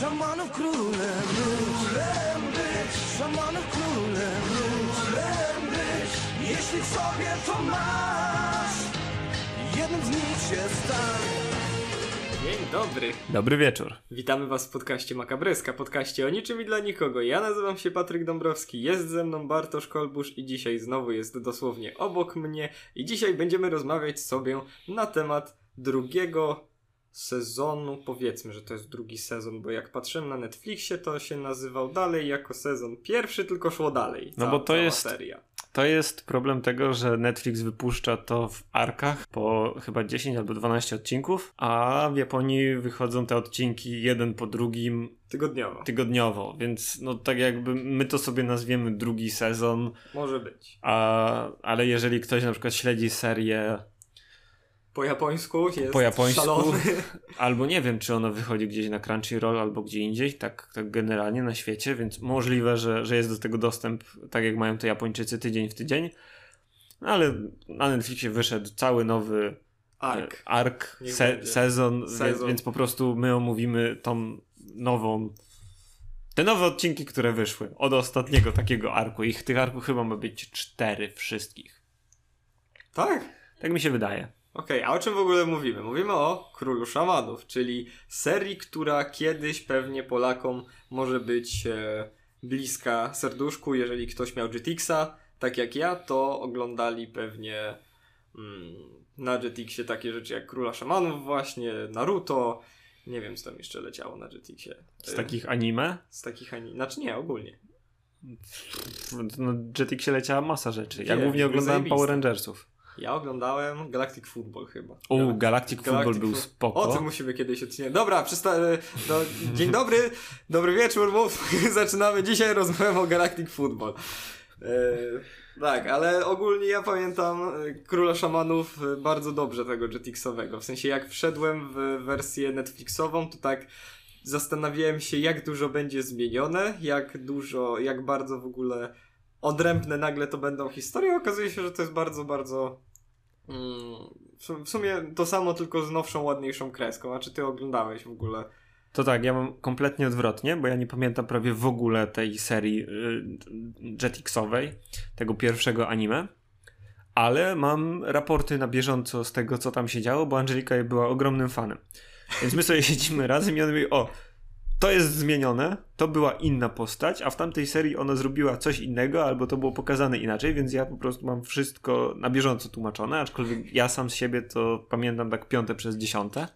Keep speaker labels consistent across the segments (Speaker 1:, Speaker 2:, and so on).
Speaker 1: Szamanów królem być, królem być, szamanów królem być, królem być. Jeśli w sobie to masz, jednym z nich się stań.
Speaker 2: Dzień dobry.
Speaker 3: Dobry wieczór.
Speaker 2: Witamy Was w podcaście Makabryska, podcaście o niczym i dla nikogo. Ja nazywam się Patryk Dąbrowski, jest ze mną Bartosz Kolbusz i dzisiaj znowu jest dosłownie obok mnie i dzisiaj będziemy rozmawiać sobie na temat drugiego sezonu, powiedzmy, że to jest drugi sezon, bo jak patrzyłem na Netflixie, to się nazywał dalej jako sezon pierwszy, tylko szło dalej.
Speaker 3: No bo to jest-
Speaker 2: seria.
Speaker 3: To jest problem tego, że Netflix wypuszcza to w arkach po chyba 10 albo 12 odcinków, a w Japonii wychodzą te odcinki jeden po drugim
Speaker 2: Tygodniowo.
Speaker 3: tygodniowo, więc no tak jakby my to sobie nazwiemy drugi sezon,
Speaker 2: Może być.
Speaker 3: a, ale jeżeli ktoś na przykład śledzi serię
Speaker 2: Po japońsku jest
Speaker 3: po japońsku,
Speaker 2: szalony.
Speaker 3: albo nie wiem, czy ono wychodzi gdzieś na Crunchyroll albo gdzie indziej, tak, tak generalnie na świecie, więc możliwe, że, że jest do tego dostęp, tak jak mają to Japończycy tydzień w tydzień. No ale na Netflixie wyszedł cały nowy
Speaker 2: Ark.
Speaker 3: e, ark se, sezon,
Speaker 2: Sezon.
Speaker 3: Więc, więc po prostu my omówimy tą nową. Te nowe odcinki, które wyszły od ostatniego takiego arku. Ich tych arków chyba ma być cztery wszystkich.
Speaker 2: Tak?
Speaker 3: Tak mi się wydaje.
Speaker 2: Okej, a o czym w ogóle mówimy? Mówimy o Królu Szamanów, czyli serii, która kiedyś pewnie Polakom może być e, bliska serduszku. Jeżeli ktoś miał Jetixa, tak jak ja, to oglądali pewnie mm, na Jetixie takie rzeczy jak Króla Szamanów właśnie, Naruto. Nie wiem, co tam jeszcze leciało na Jetixie.
Speaker 3: Z
Speaker 2: E,
Speaker 3: takich anime.
Speaker 2: Z takich ani... Znaczy nie, ogólnie.
Speaker 3: No, Jetixie leciała masa rzeczy. Ja
Speaker 2: Wiem,
Speaker 3: głównie oglądałem. Power Rangersów.
Speaker 2: Ja oglądałem Galactic Football chyba.
Speaker 3: U,
Speaker 2: Galac-
Speaker 3: Galactic Football był
Speaker 2: Fo-
Speaker 3: spoko.
Speaker 2: O tym musimy kiedyś odcinek. Dobra, przysta- e, no, dzień dobry, dobry wieczór, mów. Zaczynamy dzisiaj rozmowę o Galactic Football. E, tak, ale ogólnie ja pamiętam e, Króla Szamanów e, bardzo dobrze tego Jetixowego. W sensie jak wszedłem w wersję Netflixową, to tak zastanawiałem się jak dużo będzie zmienione, jak dużo, jak bardzo w ogóle odrębne nagle to będą historie. Okazuje się, że to jest bardzo, bardzo w sum- w sumie to samo, tylko z nowszą, ładniejszą kreską. A czy ty oglądałeś w ogóle?
Speaker 3: To tak, ja mam kompletnie odwrotnie, bo ja nie pamiętam prawie w ogóle tej serii y, Jetixowej, tego pierwszego anime, ale mam raporty na bieżąco z tego, co tam się działo, bo Angelika była ogromnym fanem. Więc my sobie siedzimy razem i on mówi, o, to jest zmienione, to była inna postać, a w tamtej serii ona zrobiła coś innego, albo to było pokazane inaczej, więc ja po prostu mam wszystko na bieżąco tłumaczone, aczkolwiek ja sam z siebie to pamiętam tak piąte przez dziesiąte.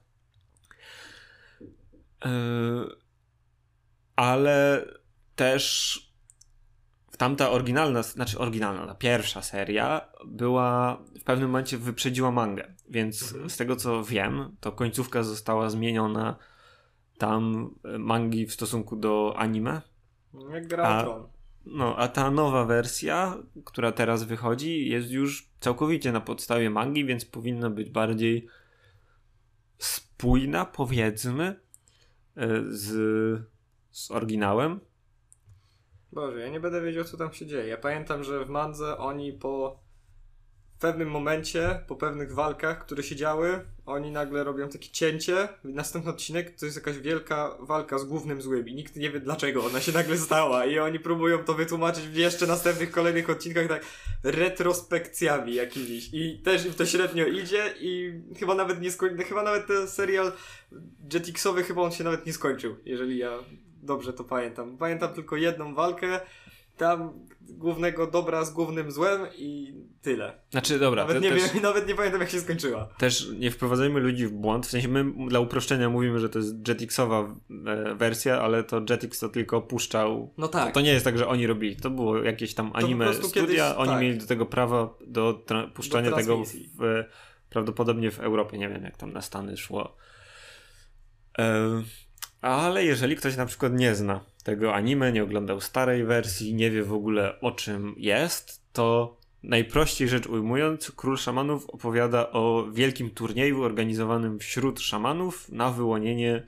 Speaker 3: Yy, ale też tamta oryginalna, znaczy oryginalna, ta pierwsza seria była w pewnym momencie wyprzedziła mangę, więc
Speaker 2: Mhm.
Speaker 3: z tego co wiem, to końcówka została zmieniona tam e, mangi w stosunku do anime.
Speaker 2: Jak gra.
Speaker 3: No, a ta nowa wersja, która teraz wychodzi, jest już całkowicie na podstawie mangi, więc powinna być bardziej spójna, powiedzmy, e, z, z oryginałem.
Speaker 2: Boże, ja nie będę wiedział, co tam się dzieje. Ja pamiętam, że w Mandze oni po w pewnym momencie, po pewnych walkach, które się działy, oni nagle robią takie cięcie. Następny odcinek to jest jakaś wielka walka z głównym złym i nikt nie wie dlaczego ona się nagle stała i oni próbują to wytłumaczyć w jeszcze następnych kolejnych odcinkach tak retrospekcjami jakimiś i też im to średnio idzie i chyba nawet nie skończył, chyba nawet ten serial Jetixowy chyba on się nawet nie skończył, jeżeli ja dobrze to pamiętam. Pamiętam tylko jedną walkę, tam głównego dobra z głównym złem i tyle.
Speaker 3: Znaczy, dobra,
Speaker 2: Nawet nie,
Speaker 3: też,
Speaker 2: wiem, nawet nie pamiętam jak się skończyła.
Speaker 3: też nie wprowadzajmy ludzi w błąd. W sensie my dla uproszczenia mówimy, że to jest Jetixowa e, wersja, ale to Jetix to tylko puszczał.
Speaker 2: No tak.
Speaker 3: To nie jest tak, że oni robili. To było jakieś tam anime studia,
Speaker 2: kiedyś-
Speaker 3: oni
Speaker 2: tak.
Speaker 3: mieli do tego prawa do tra- puszczania
Speaker 2: Do
Speaker 3: tego w, prawdopodobnie w Europie. Nie wiem, jak tam na Stany szło. E, ale jeżeli ktoś na przykład nie zna tego anime, nie oglądał starej wersji, nie wie w ogóle o czym jest, to najprościej rzecz ujmując, Król Szamanów opowiada o wielkim turnieju organizowanym wśród szamanów na wyłonienie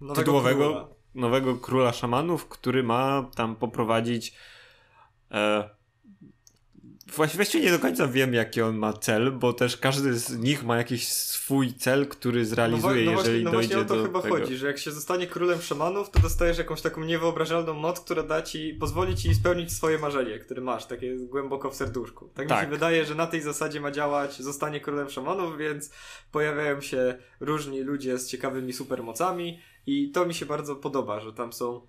Speaker 2: Nowego
Speaker 3: tytułowego
Speaker 2: króla.
Speaker 3: nowego króla szamanów, który ma tam poprowadzić e, Właściwie nie do końca wiem, jaki on ma cel, bo też każdy z nich ma jakiś swój cel, który
Speaker 2: No,
Speaker 3: zrealizuje,
Speaker 2: no
Speaker 3: jeżeli
Speaker 2: właśnie, no
Speaker 3: dojdzie
Speaker 2: właśnie o to
Speaker 3: do
Speaker 2: chyba
Speaker 3: tego.
Speaker 2: chodzi, że jak się zostanie królem szamanów, to dostajesz jakąś taką niewyobrażalną moc, która da ci, pozwoli ci spełnić swoje marzenie, które masz, takie głęboko w serduszku. Tak, mi
Speaker 3: Tak.
Speaker 2: się wydaje, że na tej zasadzie ma działać, zostanie królem szamanów, więc pojawiają się różni ludzie z ciekawymi supermocami i to mi się bardzo podoba, że tam są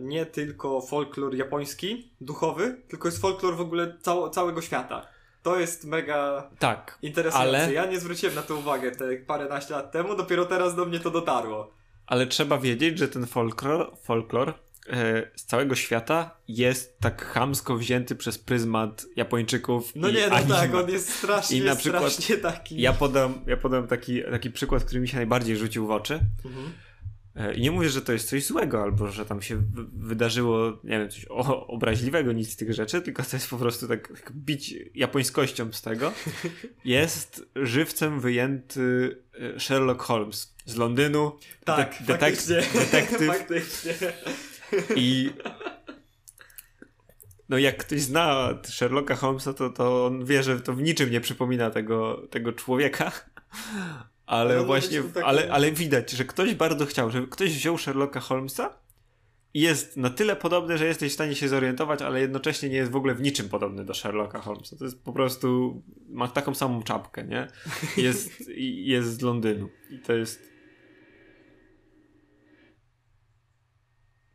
Speaker 2: nie tylko folklor japoński, duchowy, tylko jest folklor w ogóle cało, całego świata. To jest mega
Speaker 3: Tak,
Speaker 2: interesujące.
Speaker 3: Ale-
Speaker 2: Ja nie zwróciłem na to uwagę te paręnaście lat temu, dopiero teraz do mnie to dotarło.
Speaker 3: ale trzeba wiedzieć, że ten folklor, folklor e, z całego świata jest tak chamsko wzięty przez pryzmat Japończyków
Speaker 2: No nie, no
Speaker 3: anime.
Speaker 2: tak, on jest strasznie,
Speaker 3: I na przykład
Speaker 2: strasznie taki.
Speaker 3: Ja podam, ja podam taki, taki przykład, który mi się najbardziej rzucił w oczy.
Speaker 2: Mhm.
Speaker 3: E, I nie mówię, że to jest coś złego, albo że tam się wydarzyło, nie wiem, coś obraźliwego, nic z tych rzeczy, tylko to jest po prostu tak, tak bić japońskością z tego. Jest żywcem wyjęty e, Sherlock Holmes z Londynu.
Speaker 2: Tak,
Speaker 3: de- detek-
Speaker 2: faktycznie.
Speaker 3: detektyw.
Speaker 2: faktycznie.
Speaker 3: I no jak ktoś zna Sherlocka Holmesa, to, to on wie, że to w niczym nie przypomina tego, tego człowieka. Ale
Speaker 2: No,
Speaker 3: właśnie,
Speaker 2: takie-
Speaker 3: ale, ale widać, że ktoś bardzo chciał, żeby ktoś wziął Sherlocka Holmesa i jest na tyle podobny, że jesteś w stanie się zorientować, ale jednocześnie nie jest w ogóle w niczym podobny do Sherlocka Holmesa. To jest po prostu, ma taką samą czapkę, nie? Jest, jest z Londynu. I to jest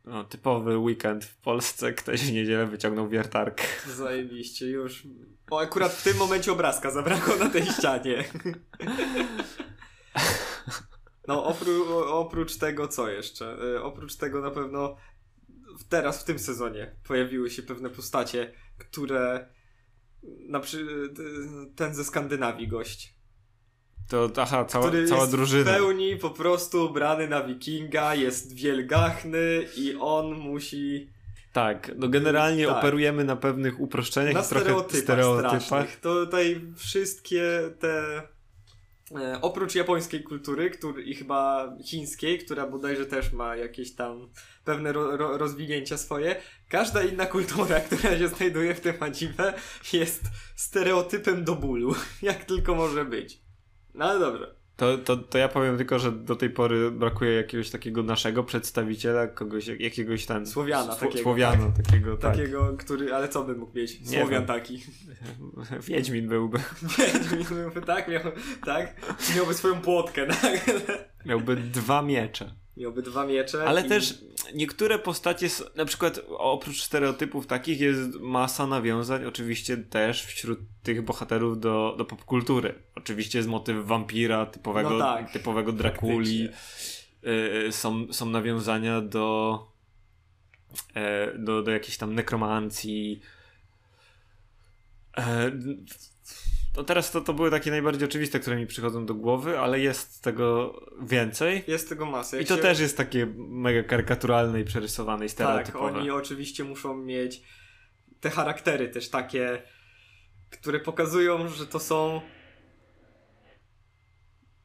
Speaker 3: no, typowy weekend w Polsce. Ktoś w niedzielę wyciągnął wiertarkę.
Speaker 2: Zajebiście, już. O, akurat w tym momencie obrazka zabrakło na tej ścianie. No, opró oprócz tego, co jeszcze? Y, oprócz tego na pewno teraz, w tym sezonie, pojawiły się pewne postacie, które. Na przy... y, ten ze Skandynawii gość.
Speaker 3: To aha, cała,
Speaker 2: który
Speaker 3: cała
Speaker 2: jest
Speaker 3: drużyna.
Speaker 2: w pełni po prostu ubrany na wikinga, jest wielgachny i on musi
Speaker 3: Tak, no generalnie
Speaker 2: Tak.
Speaker 3: operujemy na pewnych uproszczeniach
Speaker 2: na
Speaker 3: i trochę
Speaker 2: stereotypach. To tutaj wszystkie te e, oprócz japońskiej kultury który, i chyba chińskiej, która bodajże też ma jakieś tam pewne ro, ro, rozwinięcia swoje, każda inna kultura, która się znajduje w tym anime jest stereotypem do bólu, jak tylko może być. No ale dobrze.
Speaker 3: To, to, to ja powiem tylko, że do tej pory brakuje jakiegoś takiego naszego przedstawiciela, kogoś, jak- jakiegoś tam...
Speaker 2: Słowiana
Speaker 3: Sło-
Speaker 2: takiego,
Speaker 3: Słowiana takiego, tak.
Speaker 2: Takiego, który, ale co by mógł mieć? Słowian
Speaker 3: wiem.
Speaker 2: taki.
Speaker 3: Wiedźmin byłby.
Speaker 2: tak, miał, tak? Miałby swoją płotkę, tak?
Speaker 3: Miałby dwa miecze.
Speaker 2: Miałby dwa miecze.
Speaker 3: Ale
Speaker 2: i...
Speaker 3: też niektóre postacie, na przykład oprócz stereotypów takich jest masa nawiązań, oczywiście też wśród tych bohaterów do, do popkultury. Oczywiście jest motyw wampira, typowego,
Speaker 2: No tak,
Speaker 3: typowego Drakuli. Y, są, są nawiązania do, e, do, do jakiejś tam nekromancji. E, no teraz to, to były takie najbardziej oczywiste, które mi przychodzą do głowy, ale jest tego więcej.
Speaker 2: Jest tego masy.
Speaker 3: I
Speaker 2: Jak
Speaker 3: to
Speaker 2: się-
Speaker 3: też jest takie mega karykaturalne i przerysowane i
Speaker 2: Tak,
Speaker 3: stereotypowe.
Speaker 2: oni oczywiście muszą mieć te charaktery też takie, które pokazują, że to są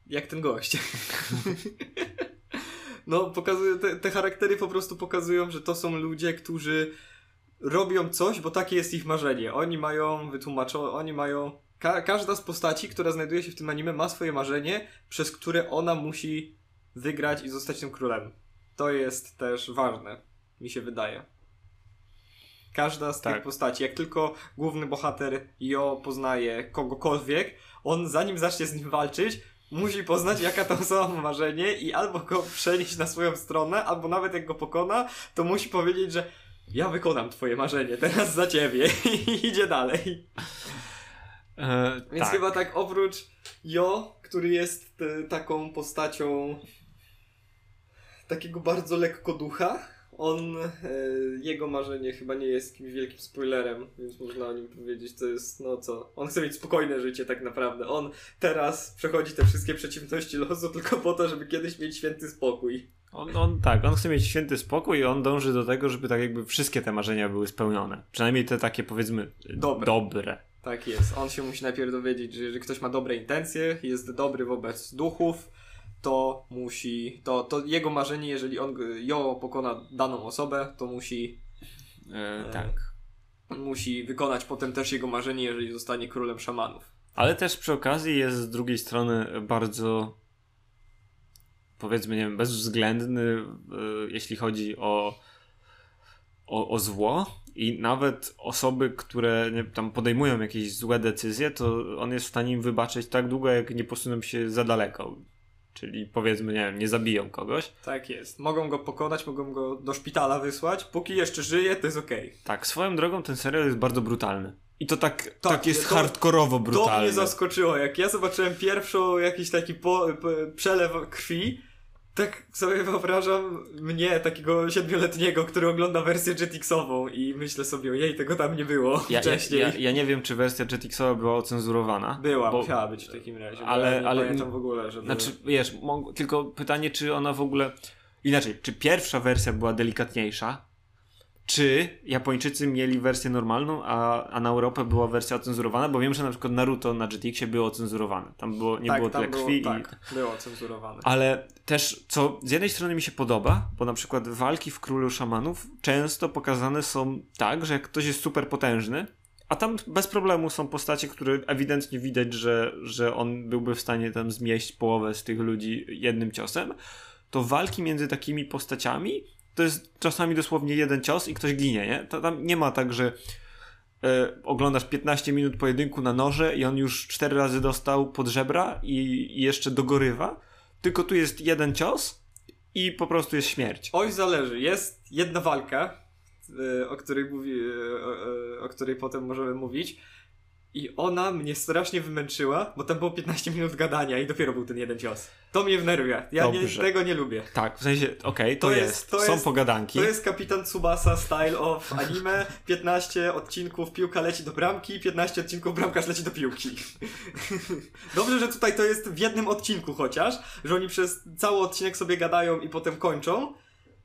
Speaker 2: jak ten gość. no, pokazują, te, te charaktery po prostu pokazują, że to są ludzie, którzy robią coś, bo takie jest ich marzenie. Oni mają wytłumaczone, oni mają. Ka każda z postaci, która znajduje się w tym anime, ma swoje marzenie, przez które ona musi wygrać i zostać tym królem. To jest też ważne, mi się wydaje. Każda z
Speaker 3: Tak.
Speaker 2: tych postaci, jak tylko główny bohater Jo poznaje kogokolwiek, on zanim zacznie z nim walczyć, musi poznać, jaka ta osoba ma marzenie i albo go przenieść na swoją stronę, albo nawet jak go pokona, to musi powiedzieć, że ja wykonam twoje marzenie, teraz za ciebie i idzie dalej.
Speaker 3: E,
Speaker 2: Więc
Speaker 3: tak.
Speaker 2: chyba tak oprócz Jo, który jest taką postacią takiego bardzo lekko ducha, on, e, jego marzenie chyba nie jest jakimś wielkim spoilerem, więc można o nim powiedzieć, to jest, no co, on chce mieć spokojne życie tak naprawdę. On teraz przechodzi te wszystkie przeciwności losu tylko po to, żeby kiedyś mieć święty spokój.
Speaker 3: On, on tak, on chce mieć święty spokój i on dąży do tego, żeby tak jakby wszystkie te marzenia były spełnione. Przynajmniej te takie powiedzmy
Speaker 2: Dobre.
Speaker 3: dobre.
Speaker 2: Tak jest. On się musi najpierw dowiedzieć, że jeżeli ktoś ma dobre intencje, jest dobry wobec duchów, to musi, to, to jego marzenie, jeżeli on Jo pokona daną osobę, to musi
Speaker 3: E,
Speaker 2: E,
Speaker 3: tak.
Speaker 2: musi wykonać potem też jego marzenie, jeżeli zostanie królem szamanów.
Speaker 3: Ale też przy okazji jest z drugiej strony bardzo powiedzmy, nie wiem, bezwzględny, y, jeśli chodzi o, o, o zło. I nawet osoby, które nie, tam podejmują jakieś złe decyzje, to on jest w stanie im wybaczyć tak długo, jak nie posuną się za daleko. Czyli powiedzmy, nie wiem, nie zabiją kogoś.
Speaker 2: Tak jest. Mogą go pokonać, mogą go do szpitala wysłać. Póki jeszcze żyje, to jest okej.
Speaker 3: Tak, swoją drogą ten serial jest bardzo brutalny. I to tak, tak,
Speaker 2: Tak,
Speaker 3: jest
Speaker 2: to-
Speaker 3: hardkorowo
Speaker 2: To
Speaker 3: brutalny.
Speaker 2: mnie zaskoczyło. Jak ja zobaczyłem pierwszą jakiś taki po, po, przelew krwi, tak sobie wyobrażam mnie, takiego siedmioletniego, który ogląda wersję Jetixową i myślę sobie, ojej, tego tam nie było
Speaker 3: ja, ja,
Speaker 2: wcześniej.
Speaker 3: ja, ja nie wiem, czy wersja Jetixowa była ocenzurowana.
Speaker 2: Była,
Speaker 3: bo-
Speaker 2: musiała być w takim razie.
Speaker 3: ale-
Speaker 2: ja nie
Speaker 3: ale-
Speaker 2: w ogóle, żeby...
Speaker 3: Znaczy, wiesz, tylko pytanie, czy ona w ogóle. Inaczej, czy pierwsza wersja była delikatniejsza? Czy Japończycy mieli wersję normalną, a, a na Europę była wersja ocenzurowana? Bo wiem, że na przykład Naruto na GTX-ie było ocenzurowane. Tam było, nie
Speaker 2: tak,
Speaker 3: było tyle
Speaker 2: było,
Speaker 3: krwi. i...
Speaker 2: Tak, było cenzurowane.
Speaker 3: Ale też, co z jednej strony mi się podoba, bo na przykład walki w Królu Szamanów często pokazane są tak, że jak ktoś jest super potężny, a tam bez problemu są postacie, które ewidentnie widać, że, że on byłby w stanie tam zmieść połowę z tych ludzi jednym ciosem, to walki między takimi postaciami to jest czasami dosłownie jeden cios i ktoś ginie, nie? To tam nie ma tak, że e, oglądasz 15 minut pojedynku na noże i on już 4 razy dostał pod żebra i, i jeszcze dogorywa, tylko tu jest jeden cios i po prostu jest śmierć.
Speaker 2: Oj, zależy. Jest jedna walka, y, o której, mówi, y, o, o której potem możemy mówić. I ona mnie strasznie wymęczyła, bo tam było 15 minut gadania i dopiero był ten jeden cios. To mnie wnerwia. Ja nie, tego nie lubię.
Speaker 3: Tak, w sensie, okej, to,
Speaker 2: To
Speaker 3: jest,
Speaker 2: jest- to
Speaker 3: są
Speaker 2: jest-
Speaker 3: pogadanki.
Speaker 2: To jest kapitan Tsubasa style of anime. 15 odcinków piłka leci do bramki, 15 odcinków bramkarz leci do piłki. Dobrze, że tutaj to jest w jednym odcinku chociaż, że oni przez cały odcinek sobie gadają i potem kończą.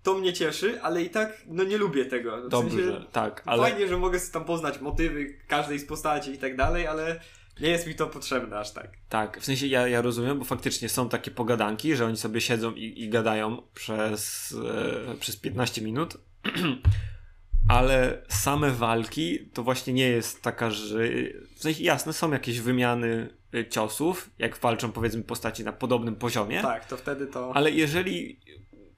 Speaker 2: To mnie cieszy, ale i tak no nie lubię tego. W
Speaker 3: Dobrze,
Speaker 2: sensie,
Speaker 3: tak, ale
Speaker 2: Fajnie, że mogę tam poznać motywy każdej z postaci i tak dalej, ale nie jest mi to potrzebne aż tak.
Speaker 3: tak, w sensie ja, ja rozumiem, bo faktycznie są takie pogadanki, że oni sobie siedzą i, i gadają przez, e, przez 15 minut, ale same walki to właśnie nie jest taka, że w sensie jasne, są jakieś wymiany e, ciosów, jak walczą powiedzmy postaci na podobnym poziomie,
Speaker 2: Tak, to wtedy to...
Speaker 3: Ale jeżeli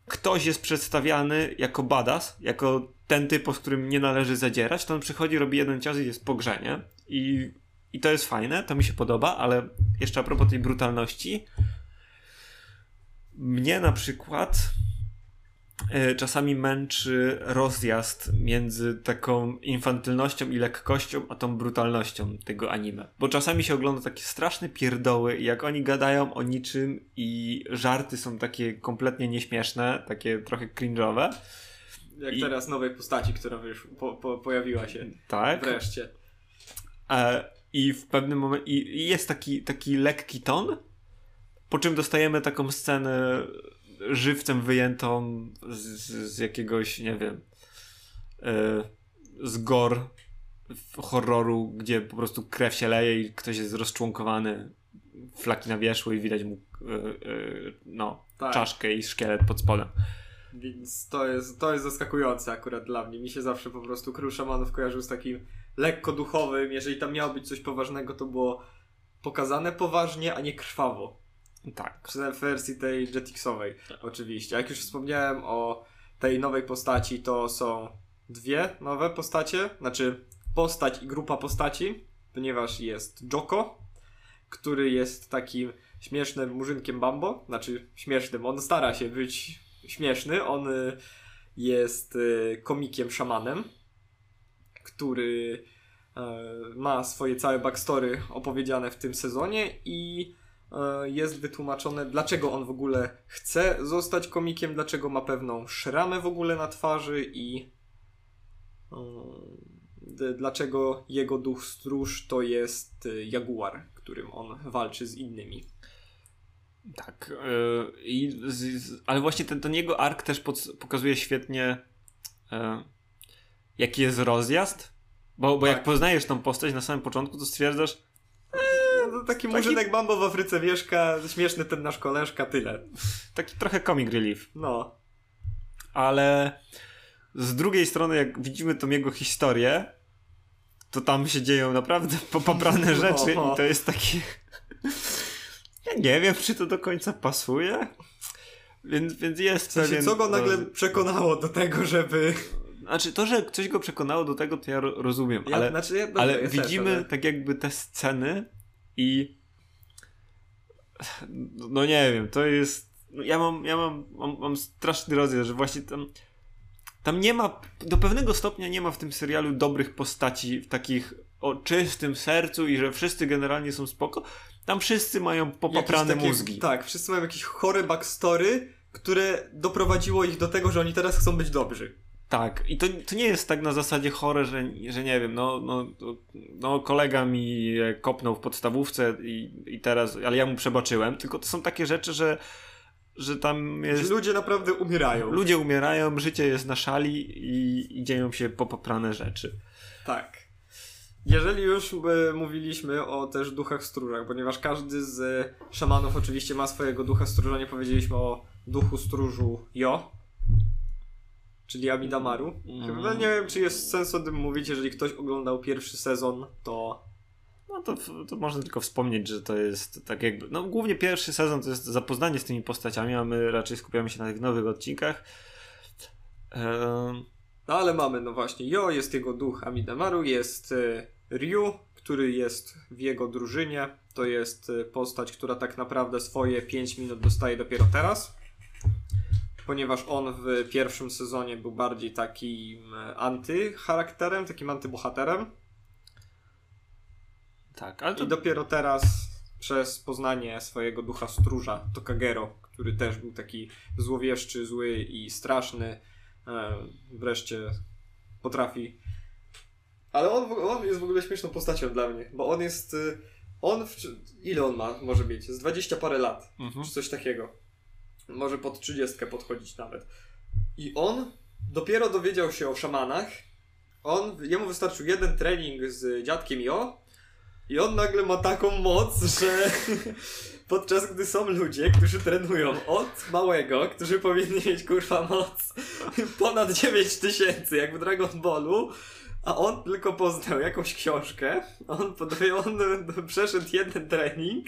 Speaker 3: ktoś jest przedstawiany jako badass, jako ten typ, z którym nie należy zadzierać, to on przychodzi, robi jeden cios i jest po grze, nie? I, I to jest fajne, to mi się podoba, ale jeszcze a propos tej brutalności, mnie na przykład czasami męczy rozjazd między taką infantylnością i lekkością, a tą brutalnością tego anime. Bo czasami się ogląda takie straszne pierdoły jak oni gadają o niczym i żarty są takie kompletnie nieśmieszne, takie trochę cringe'owe.
Speaker 2: Jak
Speaker 3: i-
Speaker 2: teraz nowej postaci, która już po, po, pojawiła się
Speaker 3: Tak.
Speaker 2: wreszcie.
Speaker 3: E, I w pewnym momencie i jest taki, taki lekki ton, po czym dostajemy taką scenę żywcem wyjętą z, z jakiegoś, nie wiem, e, z gor horroru, gdzie po prostu krew się leje i ktoś jest rozczłonkowany, flaki na wierzchu i widać mu e, e, no,
Speaker 2: Tak.
Speaker 3: czaszkę i szkielet pod spodem.
Speaker 2: Więc to jest, to jest zaskakujące akurat dla mnie. Mi się zawsze po prostu Król Szamanów kojarzył z takim lekko duchowym. Jeżeli tam miało być coś poważnego, to było pokazane poważnie, a nie krwawo.
Speaker 3: Tak.
Speaker 2: W wersji tej Jetixowej oczywiście. Jak już wspomniałem o tej nowej postaci, to są dwie nowe postacie. Znaczy postać i grupa postaci, ponieważ jest Joko, który jest takim śmiesznym murzynkiem Bambo. Znaczy śmiesznym, on stara się być śmieszny. On y, jest y, komikiem szamanem, który e, ma swoje całe backstory opowiedziane w tym sezonie i jest wytłumaczone, dlaczego on w ogóle chce zostać komikiem, dlaczego ma pewną szramę w ogóle na twarzy i e, d- dlaczego jego duch stróż to jest e, jaguar, którym on walczy z innymi.
Speaker 3: Tak. yy, i ale właśnie ten, ten jego ark też pod, pokazuje świetnie, yy, jaki jest rozjazd. Bo, bo jak
Speaker 2: Tak.
Speaker 3: poznajesz tą postać na samym początku, to stwierdzasz,
Speaker 2: No, to taki murzynek Bambo w Afryce Wieszka, śmieszny ten nasz koleżka, tyle.
Speaker 3: taki trochę comic relief.
Speaker 2: No,
Speaker 3: Ale z drugiej strony, jak widzimy tą jego historię, to tam się dzieją naprawdę popaprane rzeczy i to jest takie... Ja nie wiem, czy to do końca pasuje. Więc, więc jest
Speaker 2: W sensie,
Speaker 3: pewien...
Speaker 2: co go nagle
Speaker 3: no,
Speaker 2: przekonało do tego, żeby...
Speaker 3: Znaczy, to, że coś go przekonało do tego, to ja ro- rozumiem,
Speaker 2: Ja,
Speaker 3: ale,
Speaker 2: znaczy, ja, dobra,
Speaker 3: ale
Speaker 2: ja też,
Speaker 3: widzimy
Speaker 2: ale-
Speaker 3: tak jakby te sceny i no nie wiem, to jest ja mam, ja mam, mam, mam straszny rozdział, że właśnie tam tam nie ma, do pewnego stopnia nie ma w tym serialu dobrych postaci w takich o czystym sercu i że wszyscy generalnie są spoko. Tam wszyscy mają popaprane
Speaker 2: takie-
Speaker 3: mózgi.
Speaker 2: Tak, wszyscy mają jakieś chore backstory, które doprowadziło ich do tego, że oni teraz chcą być dobrzy.
Speaker 3: Tak, i to, to nie jest tak na zasadzie chore, że, że nie wiem, no, no, no kolega mi kopnął w podstawówce i, i teraz, ale ja mu przebaczyłem, tylko to są takie rzeczy, że, że tam
Speaker 2: Że
Speaker 3: jest...
Speaker 2: ludzie naprawdę umierają.
Speaker 3: Ludzie umierają, życie jest na szali i, i dzieją się popaprane rzeczy.
Speaker 2: Tak. Jeżeli już e, mówiliśmy o też duchach stróżach, ponieważ każdy z szamanów oczywiście ma swojego ducha stróża, nie powiedzieliśmy o duchu stróżu Jo, czyli Amidamaru.
Speaker 3: Mm.
Speaker 2: Chyba nie wiem, czy jest sens o tym mówić, jeżeli ktoś oglądał pierwszy sezon, to
Speaker 3: No to, to można tylko wspomnieć, że to jest tak jakby. No, głównie pierwszy sezon to jest zapoznanie z tymi postaciami, a my raczej skupiamy się na tych nowych odcinkach.
Speaker 2: No ale mamy, no właśnie, Jo jest jego duch Amidamaru, jest e, Ryu, który jest w jego drużynie. To jest e, postać, która tak naprawdę swoje 5 minut dostaje dopiero teraz. Ponieważ on w pierwszym sezonie był bardziej takim e, antycharakterem, takim antybohaterem.
Speaker 3: tak, ale to
Speaker 2: I dopiero teraz przez poznanie swojego ducha stróża, Tokagero, który też był taki złowieszczy, zły i straszny, e, wreszcie potrafi. Ale on, on jest w ogóle śmieszną postacią dla mnie, bo on jest. y, On. W, ile on ma? Może mieć? Z 20 parę lat,
Speaker 3: Mhm.
Speaker 2: czy coś takiego. Może pod 30 podchodzić nawet. I on dopiero dowiedział się o szamanach. On, jemu wystarczył jeden trening z dziadkiem Jo. I on nagle ma taką moc, że podczas gdy są ludzie, którzy trenują od małego, którzy powinni mieć kurwa moc ponad 9 tysięcy, jak w Dragon Ballu, a on tylko poznał jakąś książkę, on, on przeszedł jeden trening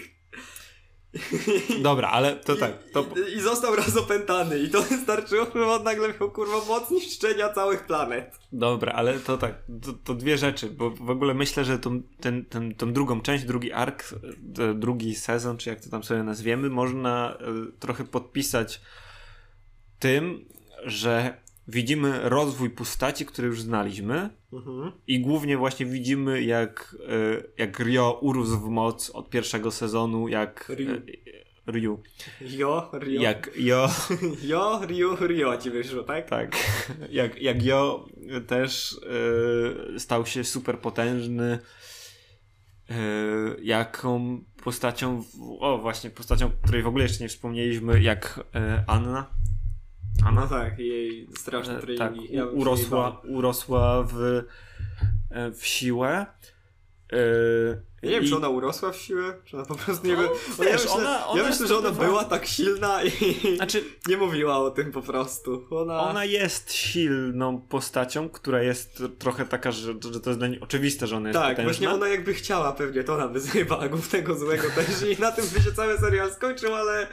Speaker 3: Dobra, ale to
Speaker 2: i,
Speaker 3: tak. To,
Speaker 2: i, i został raz opętany i to wystarczyło, że on nagle miał kurwa moc niszczenia całych planet.
Speaker 3: dobra, ale to tak. To, to dwie rzeczy, bo w ogóle myślę, że tą, ten, ten, tą drugą część, drugi ark, e, drugi sezon, czy jak to tam sobie nazwiemy, można e, trochę podpisać tym, że widzimy rozwój postaci, które już znaliśmy.
Speaker 2: Mhm.
Speaker 3: I głównie właśnie widzimy, jak, e, jak Ryo urósł w moc od pierwszego sezonu, jak
Speaker 2: Ryu.
Speaker 3: e, Ryu.
Speaker 2: Jo, Rio.
Speaker 3: Jak Jo,
Speaker 2: Jo, Rio, Rio ci wyszło, tak?
Speaker 3: tak, jak, jak Jo też e, stał się super potężny. E, jaką postacią, o właśnie, postacią, której w ogóle jeszcze nie wspomnieliśmy, jak Anna.
Speaker 2: No tak, jej straszne treningi.
Speaker 3: tak,
Speaker 2: Ja
Speaker 3: urosła, urosła w, e, w siłę. E,
Speaker 2: Ja nie wiem,
Speaker 3: i-
Speaker 2: czy ona urosła w siłę, czy ona po prostu nie
Speaker 3: No,
Speaker 2: wiem.
Speaker 3: wiesz,
Speaker 2: ja myślę,
Speaker 3: ona- ona
Speaker 2: ja myślę że ona była tak silna i
Speaker 3: Znaczy,
Speaker 2: nie mówiła o tym po prostu. Ona,
Speaker 3: ona jest silną postacią, która jest trochę taka, że, że to jest dla niej oczywiste, że ona jest
Speaker 2: tak,
Speaker 3: potężna.
Speaker 2: właśnie ona jakby chciała pewnie, to ona by zjebała głównego złego też i na tym by się cały serial skończył, ale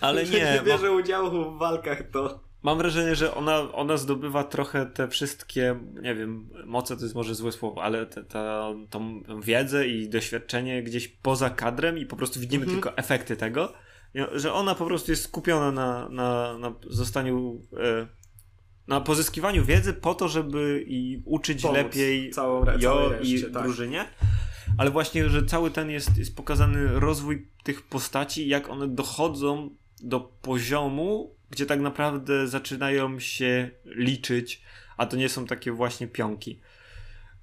Speaker 3: Ale nie,
Speaker 2: nie bierze udziału w walkach, to
Speaker 3: mam wrażenie, że ona, ona zdobywa trochę te wszystkie, nie wiem, moce to jest może złe słowo, ale te, ta, tą wiedzę i doświadczenie gdzieś poza kadrem i po prostu widzimy
Speaker 2: Mhm.
Speaker 3: tylko efekty tego, że ona po prostu jest skupiona na, na, na zostaniu, e, na pozyskiwaniu wiedzy po to, żeby i uczyć
Speaker 2: Pomóc
Speaker 3: lepiej
Speaker 2: całą
Speaker 3: Jo i
Speaker 2: tak.
Speaker 3: drużynie. Ale właśnie, że cały ten jest, jest pokazany rozwój tych postaci, jak one dochodzą do poziomu, gdzie tak naprawdę zaczynają się liczyć, a to nie są takie właśnie pionki.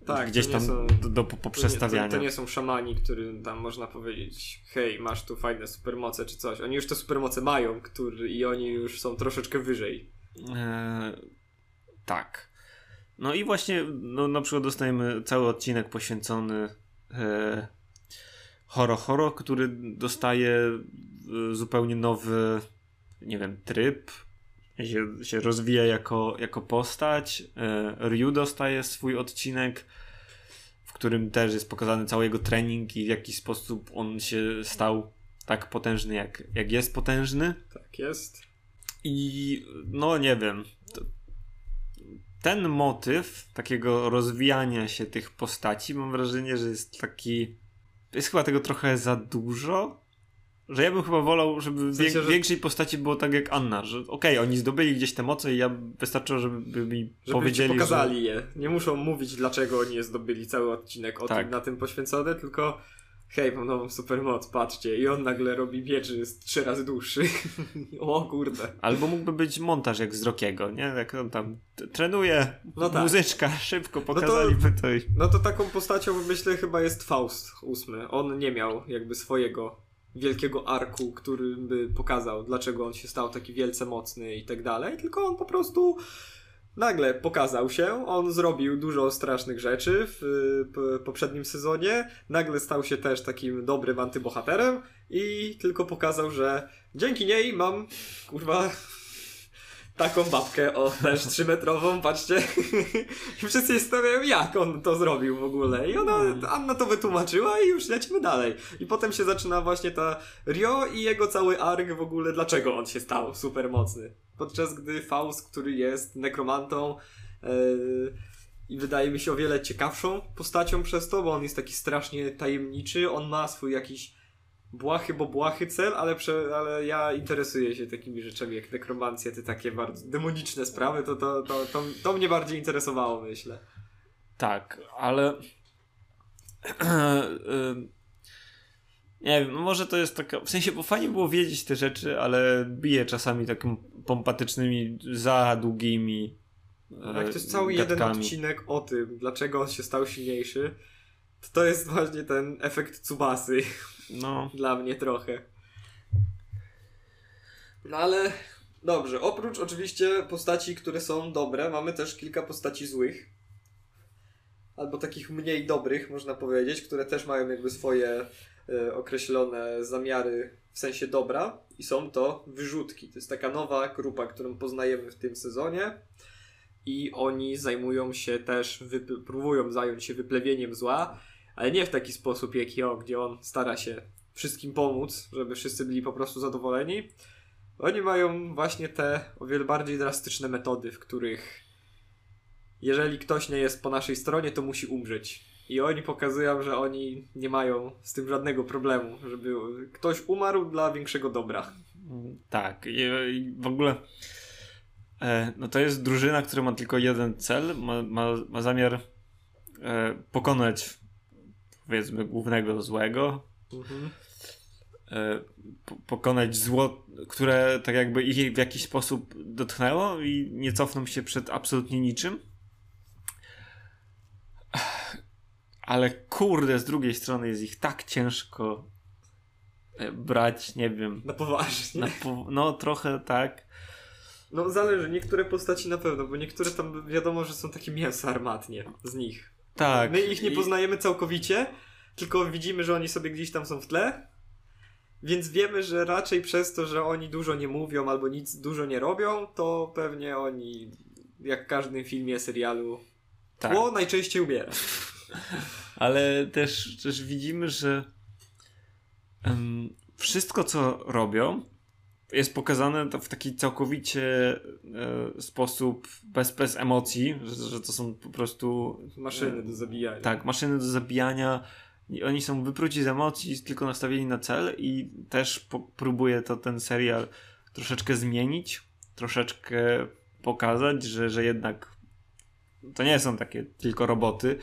Speaker 2: Tak,
Speaker 3: gdzieś tam
Speaker 2: są-
Speaker 3: do, do
Speaker 2: to nie,
Speaker 3: poprzestawiania.
Speaker 2: to, to nie są szamani, którym tam można powiedzieć hej, masz tu fajne supermoce czy coś. Oni już te supermoce mają, który, i oni już są troszeczkę wyżej.
Speaker 3: E, tak. No i właśnie, no, na przykład dostajemy cały odcinek poświęcony e, Horo Horo, który dostaje e, zupełnie nowy, nie wiem, tryb. Się, się rozwija jako, jako postać. E, Ryu dostaje swój odcinek, w którym też jest pokazany cały jego trening i w jaki sposób on się stał tak potężny, jak, jak jest potężny.
Speaker 2: Tak jest.
Speaker 3: I no nie wiem. Ten motyw takiego rozwijania się tych postaci, mam wrażenie, że jest taki. Jest chyba tego trochę za dużo. Że ja bym chyba wolał, żeby
Speaker 2: W sensie,
Speaker 3: wiek-
Speaker 2: że-
Speaker 3: większej postaci było tak jak Anna, że okej, oni zdobyli gdzieś te moce i ja wystarczyło, żeby mi
Speaker 2: Żeby
Speaker 3: powiedzieli,
Speaker 2: pokazali
Speaker 3: że...
Speaker 2: je. Nie muszą mówić, dlaczego oni je zdobyli cały odcinek o
Speaker 3: Tak.
Speaker 2: tym, na tym poświęcony, tylko hej, mam nową supermoc, patrzcie. I on nagle robi miecz, że jest trzy razy dłuższy. o kurde.
Speaker 3: Albo mógłby być montaż jak z Rockiego, nie? Jak on tam trenuje,
Speaker 2: No tak.
Speaker 3: muzyczka, szybko
Speaker 2: to-
Speaker 3: pokazaliby to, i...
Speaker 2: No to taką postacią myślę chyba jest Faust ósmy. On nie miał jakby swojego wielkiego arku, który by pokazał, dlaczego on się stał taki wielce mocny i tak dalej, tylko on po prostu nagle pokazał się, on zrobił dużo strasznych rzeczy w p- poprzednim sezonie, nagle stał się też takim dobrym antybohaterem i tylko pokazał, że dzięki niej mam, kurwa, taką babkę, o, też trzymetrową, patrzcie. I wszyscy się stawiają, jak on to zrobił w ogóle. I ona, Anna to wytłumaczyła i już lecimy dalej. I potem się zaczyna właśnie ta Rio i jego cały ark w ogóle, dlaczego on się stał super mocny. Podczas gdy Faust, który jest nekromantą yy, i wydaje mi się o wiele ciekawszą postacią przez to, bo on jest taki strasznie tajemniczy, on ma swój jakiś błahy, bo błahy cel, ale, prze, ale ja interesuję się takimi rzeczami jak nekromancja, te takie bardzo demoniczne sprawy, to, to, to, to, to mnie bardziej interesowało, myślę.
Speaker 3: Tak, ale. Nie wiem, może to jest taka. W sensie, bo fajnie było wiedzieć te rzeczy, ale bije czasami takimi pompatycznymi, za długimi. e,
Speaker 2: Jak to jest cały jeden
Speaker 3: gadkami.
Speaker 2: odcinek o tym, dlaczego on się stał silniejszy, to jest właśnie ten efekt Tsubasy
Speaker 3: No,
Speaker 2: dla mnie trochę. No ale dobrze, oprócz oczywiście postaci, które są dobre, mamy też kilka postaci złych. Albo takich mniej dobrych, można powiedzieć, które też mają jakby swoje e, określone zamiary w sensie dobra. I są to wyrzutki. To jest taka nowa grupa, którą poznajemy w tym sezonie. I oni zajmują się też, próbują zająć się wyplewieniem zła, ale nie w taki sposób jak Io, gdzie on stara się wszystkim pomóc, żeby wszyscy byli po prostu zadowoleni. Oni mają właśnie te o wiele bardziej drastyczne metody, w których jeżeli ktoś nie jest po naszej stronie, to musi umrzeć. I oni pokazują, że oni nie mają z tym żadnego problemu, żeby ktoś umarł dla większego dobra.
Speaker 3: tak. I, i w ogóle. E, no to jest drużyna, która ma tylko jeden cel. Ma, ma, ma zamiar e, pokonać, powiedzmy, głównego złego. e, po- pokonać zło, które tak jakby ich w jakiś sposób dotknęło i nie cofną się przed absolutnie niczym. Ale kurde, z drugiej strony jest ich tak ciężko brać, nie wiem.
Speaker 2: Na poważnie.
Speaker 3: Na po, no, trochę tak.
Speaker 2: No zależy, niektóre postaci na pewno, bo niektóre tam wiadomo, że są takie mięso armatnie z nich.
Speaker 3: Tak.
Speaker 2: My ich nie
Speaker 3: I-
Speaker 2: poznajemy całkowicie, tylko widzimy, że oni sobie gdzieś tam są w tle. Więc wiemy, że raczej przez to, że oni dużo nie mówią albo nic dużo nie robią, to pewnie oni, jak w każdym filmie, serialu,
Speaker 3: tak.
Speaker 2: tło najczęściej umiera.
Speaker 3: Ale też, też widzimy, że em, wszystko, co robią, jest pokazane to w taki całkowicie e, sposób bez, bez emocji, że, że to są po prostu
Speaker 2: Maszyny do zabijania.
Speaker 3: tak, maszyny do zabijania. I oni są wypróci z emocji, tylko nastawieni na cel i też po, próbuje to ten serial troszeczkę zmienić, troszeczkę pokazać, że, że jednak to nie są takie tylko roboty,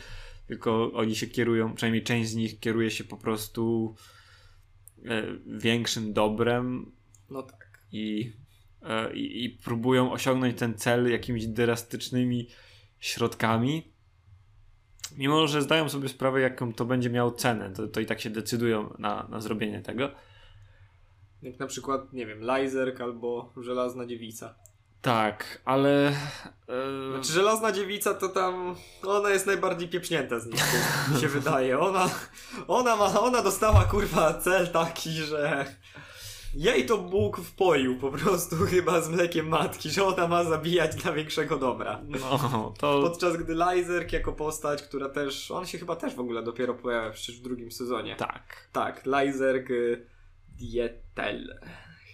Speaker 3: tylko oni się kierują, przynajmniej część z nich kieruje się po prostu e, większym dobrem
Speaker 2: No tak.
Speaker 3: i, e, i, i próbują osiągnąć ten cel jakimiś drastycznymi środkami. Mimo, że zdają sobie sprawę, jaką to będzie miało cenę, to, to i tak się decydują na, na zrobienie tego.
Speaker 2: Jak na przykład, nie wiem, Lajzerk albo Żelazna Dziewica.
Speaker 3: Tak, ale. E,
Speaker 2: Znaczy, Żelazna Dziewica to tam, ona jest najbardziej pieprznięta z nich, mi się wydaje. Ona, ona ma, ona dostała kurwa cel taki, że jej to Bóg wpoił po prostu chyba z mlekiem matki, że ona ma zabijać dla większego dobra.
Speaker 3: No, to
Speaker 2: Podczas gdy Lizerk jako postać, która też, on się chyba też w ogóle dopiero pojawia przecież w drugim sezonie.
Speaker 3: tak.
Speaker 2: Tak, Lizerk y, Dietel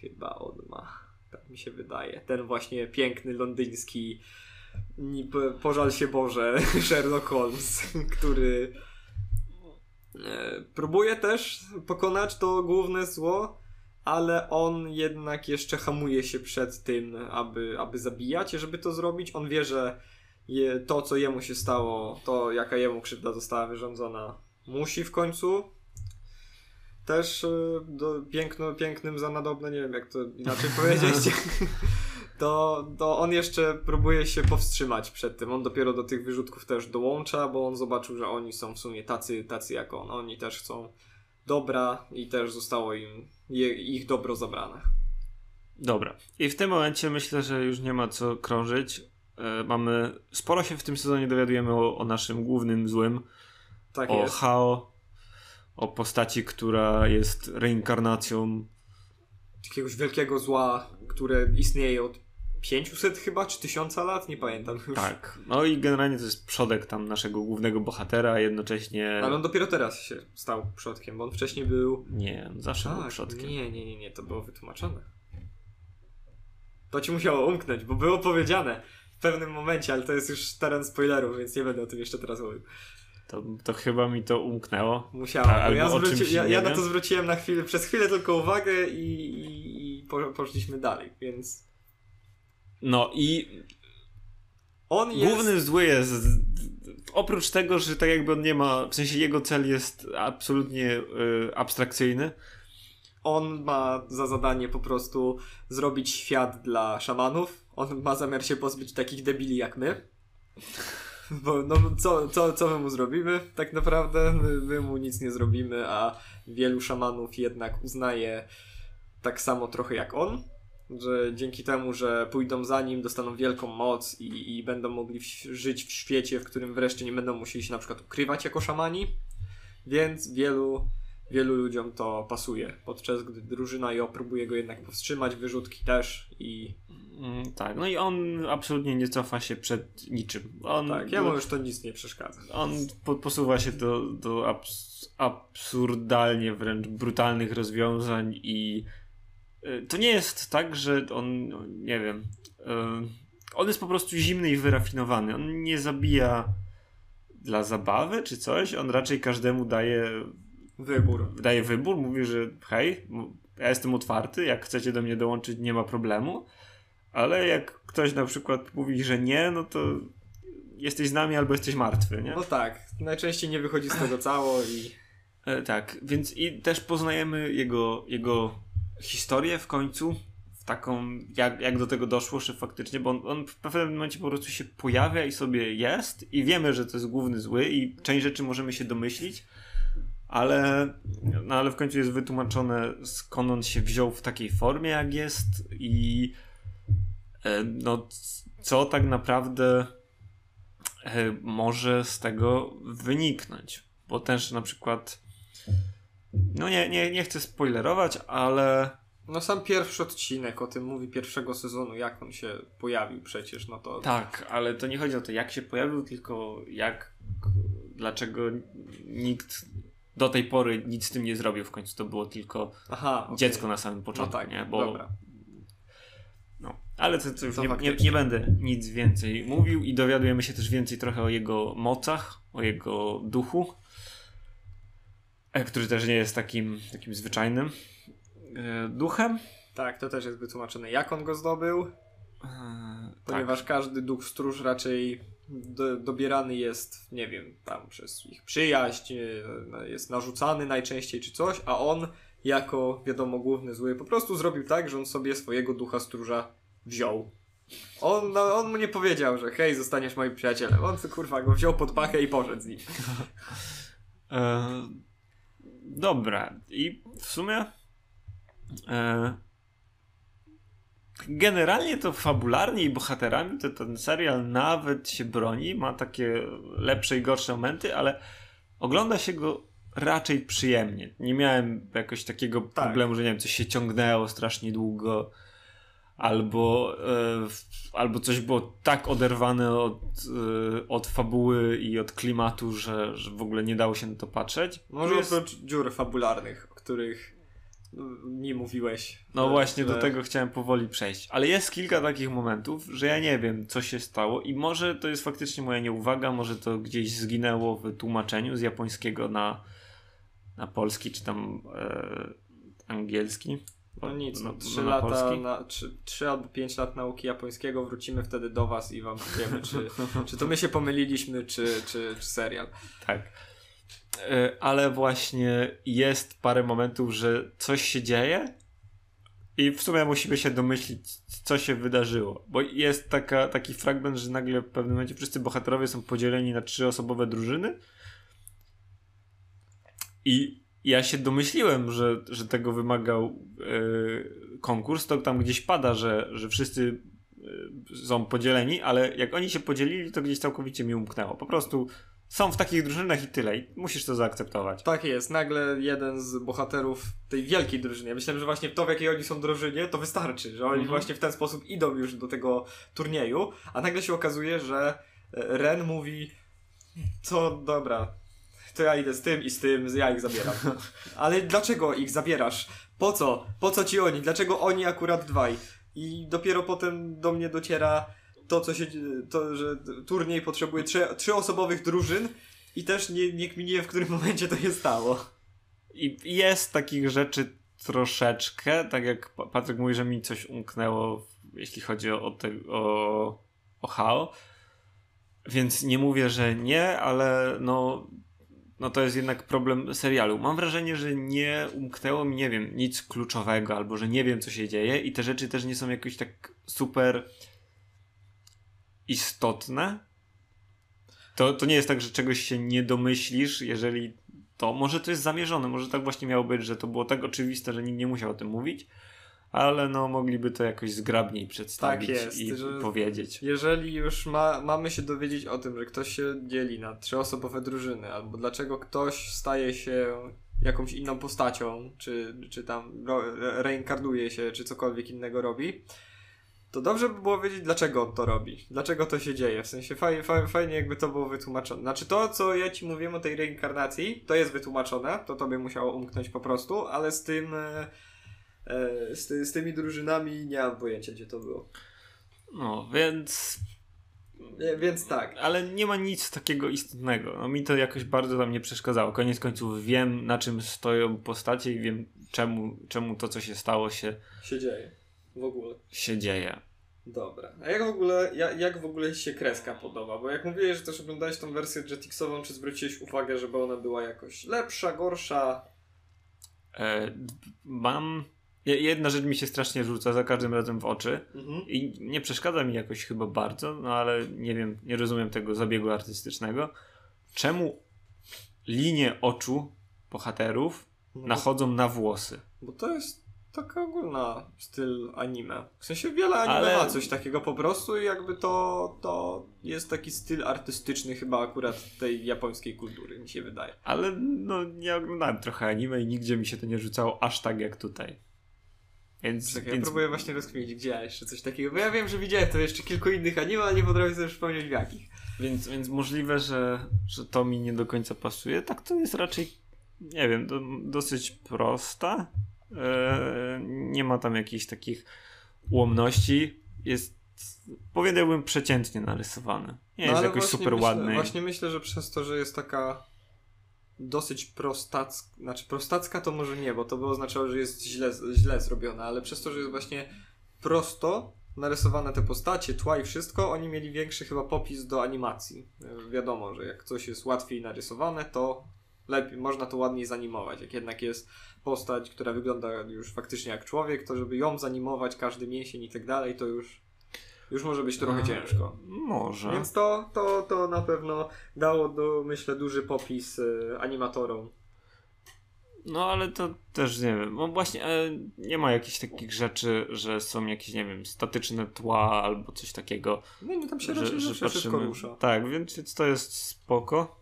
Speaker 2: chyba on ma, tak mi się wydaje. Ten właśnie piękny londyński pożal się Boże Sherlock Holmes, który e, próbuje też pokonać to główne zło, ale on jednak jeszcze hamuje się przed tym, aby, aby zabijać. Żeby to zrobić, on wie, że je, to, co jemu się stało, to jaka jemu krzywda została wyrządzona, musi w końcu też y, do, piękno, pięknym za nadobne, nie wiem jak to inaczej powiedzieć, to, to on jeszcze próbuje się powstrzymać przed tym. On dopiero do tych wyrzutków też dołącza, bo on zobaczył, że oni są w sumie tacy, tacy jak on. Oni też chcą dobra i też zostało im je, ich dobro zabrane.
Speaker 3: Dobra. I w tym momencie myślę, że już nie ma co krążyć. E, mamy. Sporo się w tym sezonie dowiadujemy o, o naszym głównym złym.
Speaker 2: Tak
Speaker 3: o
Speaker 2: jest.
Speaker 3: Hao. O postaci, która jest reinkarnacją.
Speaker 2: Jakiegoś wielkiego zła, które istnieje od 500 chyba, czy 1000 lat, nie pamiętam już.
Speaker 3: Tak. No i generalnie to jest przodek tam naszego głównego bohatera, a jednocześnie.
Speaker 2: Ale on dopiero teraz się stał przodkiem, bo on wcześniej był
Speaker 3: Nie, on zawsze był
Speaker 2: Tak,
Speaker 3: przodkiem.
Speaker 2: nie, nie, nie, nie, to było wytłumaczone. To ci musiało umknąć, bo było powiedziane w pewnym momencie, ale to jest już teren spoilerów, więc nie będę o tym jeszcze teraz mówił.
Speaker 3: To, to chyba mi to umknęło.
Speaker 2: Musiało,
Speaker 3: A,
Speaker 2: ja, zwróci, ja, ja na to zwróciłem na chwilę, przez chwilę tylko uwagę i, i, i po, poszliśmy dalej, więc
Speaker 3: No i
Speaker 2: on jest...
Speaker 3: główny zły jest. Oprócz tego, że tak jakby on nie ma. W sensie jego cel jest absolutnie y, abstrakcyjny.
Speaker 2: On ma za zadanie po prostu zrobić świat dla szamanów. On ma zamiar się pozbyć takich debili jak my. Bo no, co, co, co my mu zrobimy? Tak naprawdę my, my mu nic nie zrobimy, a wielu szamanów jednak uznaje tak samo trochę jak on. Że dzięki temu, że pójdą za nim, dostaną wielką moc i, i będą mogli w, żyć w świecie, w którym wreszcie nie będą musieli się na przykład ukrywać jako szamani. Więc wielu wielu ludziom to pasuje, podczas gdy drużyna ją próbuje go jednak powstrzymać, wyrzutki też i
Speaker 3: Mm, tak, no i on absolutnie nie cofa się przed niczym. On,
Speaker 2: tak, jemu już to nic nie przeszkadza.
Speaker 3: on po, posuwa się do, do abs, absurdalnie wręcz brutalnych rozwiązań i to nie jest tak, że on, no, nie wiem, y, on jest po prostu zimny i wyrafinowany. On nie zabija dla zabawy czy coś, on raczej każdemu daje,
Speaker 2: Wybór.
Speaker 3: daje wybór, mówi, że hej, ja jestem otwarty, jak chcecie do mnie dołączyć, nie ma problemu, ale jak ktoś na przykład mówi, że nie, no to jesteś z nami albo jesteś martwy, nie?
Speaker 2: No tak, najczęściej nie wychodzi z tego cało i
Speaker 3: E, tak, więc i też poznajemy jego, jego historię w końcu, w taką, jak, jak do tego doszło, że faktycznie, bo on, on w pewnym momencie po prostu się pojawia i sobie jest i wiemy, że to jest główny zły i część rzeczy możemy się domyślić, ale, no, ale w końcu jest wytłumaczone skąd on się wziął w takiej formie, jak jest i e, no, co tak naprawdę e, może z tego wyniknąć. Bo też na przykład. No nie, nie, nie chcę spoilerować, ale.
Speaker 2: no sam pierwszy odcinek o tym mówi pierwszego sezonu, jak on się pojawił przecież, no to
Speaker 3: Tak, ale to nie chodzi o to, jak się pojawił, tylko jak. Dlaczego nikt do tej pory nic z tym nie zrobił. W końcu to było tylko
Speaker 2: aha, okej.
Speaker 3: dziecko na samym
Speaker 2: No
Speaker 3: początku,
Speaker 2: tak,
Speaker 3: nie? Bo,
Speaker 2: dobra.
Speaker 3: No, ale to, to już
Speaker 2: To
Speaker 3: nie, nie, nie będę nic więcej mówił i dowiadujemy się też więcej trochę o jego mocach, o jego duchu, który też nie jest takim, takim zwyczajnym e, duchem.
Speaker 2: Tak, to też jest wytłumaczone, jak on go zdobył,
Speaker 3: E,
Speaker 2: ponieważ
Speaker 3: tak.
Speaker 2: każdy duch stróż raczej do, dobierany jest, nie wiem, tam przez ich przyjaźń, e, jest narzucany najczęściej czy coś, a on jako, wiadomo, główny zły po prostu zrobił tak, że on sobie swojego ducha stróża wziął. On, no, on mu nie powiedział, że hej, zostaniesz moim przyjacielem. On kurwa go wziął pod pachę i poszedł z nim.
Speaker 3: Dobra, i w sumie e, generalnie to fabularnie i bohaterami to ten serial nawet się broni, ma takie lepsze i gorsze momenty, ale ogląda się go raczej przyjemnie. Nie miałem jakoś takiego
Speaker 2: Tak.
Speaker 3: problemu, że nie wiem, coś się ciągnęło strasznie długo. Albo, e, albo coś było tak oderwane od, e, od fabuły i od klimatu, że, że w ogóle nie dało się na to patrzeć.
Speaker 2: Może
Speaker 3: jest,
Speaker 2: oprócz dziur fabularnych, o których mm, nie mówiłeś.
Speaker 3: No
Speaker 2: że-
Speaker 3: właśnie, do
Speaker 2: że-
Speaker 3: tego chciałem powoli przejść. Ale jest kilka takich momentów, że ja nie wiem, co się stało i może to jest faktycznie moja nieuwaga, może to gdzieś zginęło w tłumaczeniu z japońskiego na, na polski, czy tam e, angielski.
Speaker 2: No nic, no,
Speaker 3: No,
Speaker 2: 3
Speaker 3: no, na
Speaker 2: lata,
Speaker 3: polski.
Speaker 2: na, 3, 3 albo 5 lat nauki japońskiego, wrócimy wtedy do was i wam powiemy, czy, czy to my się pomyliliśmy, czy, czy, czy serial.
Speaker 3: Tak. E, Ale właśnie jest parę momentów, że coś się dzieje i w sumie musimy się domyślić, co się wydarzyło. Bo jest taka, taki fragment, że nagle w pewnym momencie wszyscy bohaterowie są podzieleni na trzyosobowe drużyny i ja się domyśliłem, że, że tego wymagał e, konkurs. To tam gdzieś pada, że, że wszyscy e, są podzieleni, ale jak oni się podzielili, to gdzieś całkowicie mi umknęło. Po prostu są w takich drużynach i tyle. I musisz to zaakceptować.
Speaker 2: Tak jest, nagle jeden z bohaterów tej wielkiej drużyny. Ja myślałem, że właśnie to, w jakiej oni są drużynie, to wystarczy, że oni
Speaker 3: Mhm.
Speaker 2: właśnie w ten sposób idą już do tego turnieju, a nagle się okazuje, że e, Ren mówi, co dobra, to ja idę z tym i z tym, ja ich zabieram. Ale dlaczego ich zabierasz? Po co? Po co ci oni? Dlaczego oni akurat dwaj? I dopiero potem do mnie dociera to, co się, to, że turniej potrzebuje trzy, trzyosobowych drużyn i też nie, nie kminiłem, w którym momencie to się stało.
Speaker 3: I jest takich rzeczy troszeczkę, tak jak Pa- Patryk mówi, że mi coś umknęło, jeśli chodzi o, te, o, o Hao. Więc nie mówię, że nie, ale no, no to jest jednak problem serialu. Mam wrażenie, że nie umknęło mi, nie wiem, nic kluczowego, albo że nie wiem, co się dzieje i te rzeczy też nie są jakoś tak super istotne. To, to nie jest tak, że czegoś się nie domyślisz, jeżeli to może to jest zamierzone, może tak właśnie miało być, że to było tak oczywiste, że nikt nie musiał o tym mówić, ale no mogliby to jakoś zgrabniej przedstawić
Speaker 2: Tak jest,
Speaker 3: i powiedzieć.
Speaker 2: Jeżeli już ma, mamy się dowiedzieć o tym, że ktoś się dzieli na trzyosobowe drużyny, albo dlaczego ktoś staje się jakąś inną postacią, czy, czy tam reinkarnuje się, czy cokolwiek innego robi, to dobrze by było wiedzieć, dlaczego on to robi. Dlaczego to się dzieje. W sensie fajnie, fajnie, fajnie jakby to było wytłumaczone. Znaczy to, co ja ci mówiłem o tej reinkarnacji, to jest wytłumaczone, to tobie musiało umknąć po prostu, ale z tym... E, z, ty, z tymi drużynami nie mam pojęcia, gdzie to było.
Speaker 3: No, więc
Speaker 2: więc tak.
Speaker 3: ale nie ma nic takiego istotnego. No mi to jakoś bardzo tam nie przeszkadzało. Koniec końców wiem, na czym stoją postacie i wiem, czemu, czemu to, co się stało, się,
Speaker 2: się dzieje w ogóle.
Speaker 3: się dzieje.
Speaker 2: Dobra. A jak w ogóle, jak, jak w ogóle się kreska podoba? Bo jak mówiłeś, że też oglądałeś tą wersję Jetixową, czy zwróciłeś uwagę, żeby ona była jakoś lepsza, gorsza?
Speaker 3: E, mam. Je- Jedna rzecz mi się strasznie rzuca za każdym razem w oczy
Speaker 2: Mhm.
Speaker 3: i nie przeszkadza mi jakoś chyba bardzo, no ale nie wiem, nie rozumiem tego zabiegu artystycznego. Czemu linie oczu bohaterów
Speaker 2: No,
Speaker 3: nachodzą na włosy?
Speaker 2: Bo to jest taka ogólna styl anime. W sensie wiele anime
Speaker 3: Ale-
Speaker 2: ma coś takiego po prostu i jakby to, to jest taki styl artystyczny chyba akurat tej japońskiej kultury, mi się wydaje.
Speaker 3: Ale no nie oglądałem trochę anime i nigdzie mi się to nie rzucało aż tak jak tutaj. Więc,
Speaker 2: Czekaj, ja
Speaker 3: więc
Speaker 2: próbuję właśnie rozkminić, gdzie ja jeszcze coś takiego, bo ja wiem, że widziałem to jeszcze kilku innych anime, ale nie potrafię sobie przypomnieć w jakich.
Speaker 3: Więc, więc możliwe, że, że to mi nie do końca pasuje. Tak to jest raczej, nie wiem, do, dosyć prosta. E, nie ma tam jakichś takich ułomności. Jest, powiedziałbym, przeciętnie narysowany. Nie jest
Speaker 2: No, ale
Speaker 3: jakoś super
Speaker 2: myślę,
Speaker 3: ładny.
Speaker 2: Właśnie myślę, że przez to, że jest taka dosyć prostacka, znaczy prostacka to może nie, bo to by oznaczało, że jest źle, źle zrobiona, ale przez to, że jest właśnie prosto narysowane te postacie, tła i wszystko, oni mieli większy chyba popis do animacji. E, Wiadomo, że jak coś jest łatwiej narysowane, to lepiej, można to ładniej zanimować. Jak jednak jest postać, która wygląda już faktycznie jak człowiek, to żeby ją zanimować, każdy mięsień i tak dalej, to już, już może być trochę
Speaker 3: E,
Speaker 2: ciężko.
Speaker 3: Może.
Speaker 2: Więc to, to, to na pewno dało, do, myślę, duży popis y, animatorom.
Speaker 3: No ale to też nie wiem. No właśnie e, nie ma jakichś takich rzeczy, że są jakieś, nie wiem, statyczne tła albo coś takiego.
Speaker 2: No i tam się raczej zawsze wszystko rusza.
Speaker 3: Tak, więc, więc to jest spoko.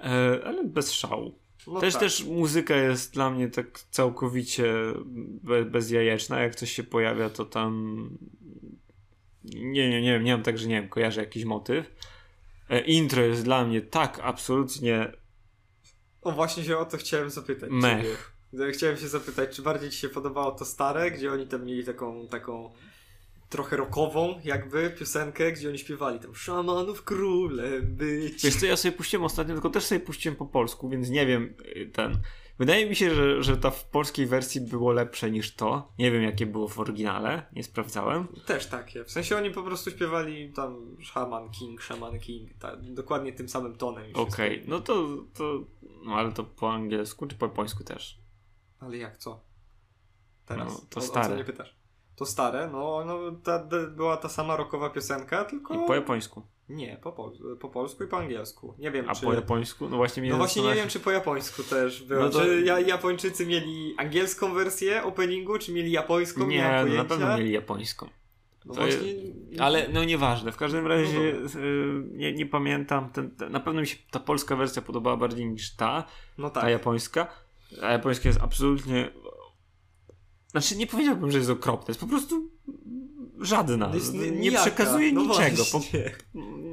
Speaker 3: E, ale bez szału.
Speaker 2: No
Speaker 3: też,
Speaker 2: tak.
Speaker 3: też muzyka jest dla mnie tak całkowicie be, bezjajeczna. Jak coś się pojawia, to tam. Nie, nie, nie wiem, nie mam tak, że nie wiem, kojarzę jakiś motyw. E, intro jest dla mnie tak absolutnie
Speaker 2: O właśnie się o to chciałem zapytać.
Speaker 3: Mech.
Speaker 2: ciebie. Chciałem się zapytać, czy bardziej ci się podobało to stare, gdzie oni tam mieli taką, taką trochę rockową jakby piosenkę, gdzie oni śpiewali tam szamanów królem być.
Speaker 3: Wiesz co, ja sobie puściłem ostatnio, tylko też sobie puściłem po polsku, więc nie wiem, y, ten... Wydaje mi się, że, że ta w polskiej wersji było lepsze niż to. Nie wiem, jakie było w oryginale, nie sprawdzałem.
Speaker 2: Też takie. W sensie oni po prostu śpiewali tam Shaman King, Shaman King, tak, dokładnie tym samym tonem.
Speaker 3: Okej,
Speaker 2: wszystko.
Speaker 3: no to, to... No ale to po angielsku czy po japońsku też?
Speaker 2: Ale jak co? Teraz.
Speaker 3: No, to
Speaker 2: o, O
Speaker 3: stare.
Speaker 2: co nie pytasz? To stare, no, no ta, ta, była ta sama rockowa piosenka, tylko...
Speaker 3: I po japońsku.
Speaker 2: Nie, po, pol po polsku i po angielsku. Nie wiem,
Speaker 3: A
Speaker 2: czy...
Speaker 3: po japońsku? No właśnie mnie
Speaker 2: No właśnie nie wiem, czy po japońsku też było.
Speaker 3: No to-
Speaker 2: Czy ja, Japończycy mieli angielską wersję openingu, czy mieli japońską?
Speaker 3: Nie, no na pewno mieli japońską.
Speaker 2: No
Speaker 3: to
Speaker 2: właśnie...
Speaker 3: Ale no nieważne, w każdym razie
Speaker 2: No
Speaker 3: nie, nie pamiętam. Ten, ten, na pewno mi się ta polska wersja podobała bardziej niż ta.
Speaker 2: No
Speaker 3: ta
Speaker 2: tak.
Speaker 3: japońska. A japońska jest absolutnie. Znaczy, nie powiedziałbym, że jest okropna, jest po prostu żadna.
Speaker 2: No jest
Speaker 3: nie
Speaker 2: nijaka.
Speaker 3: przekazuje
Speaker 2: no
Speaker 3: niczego. Po,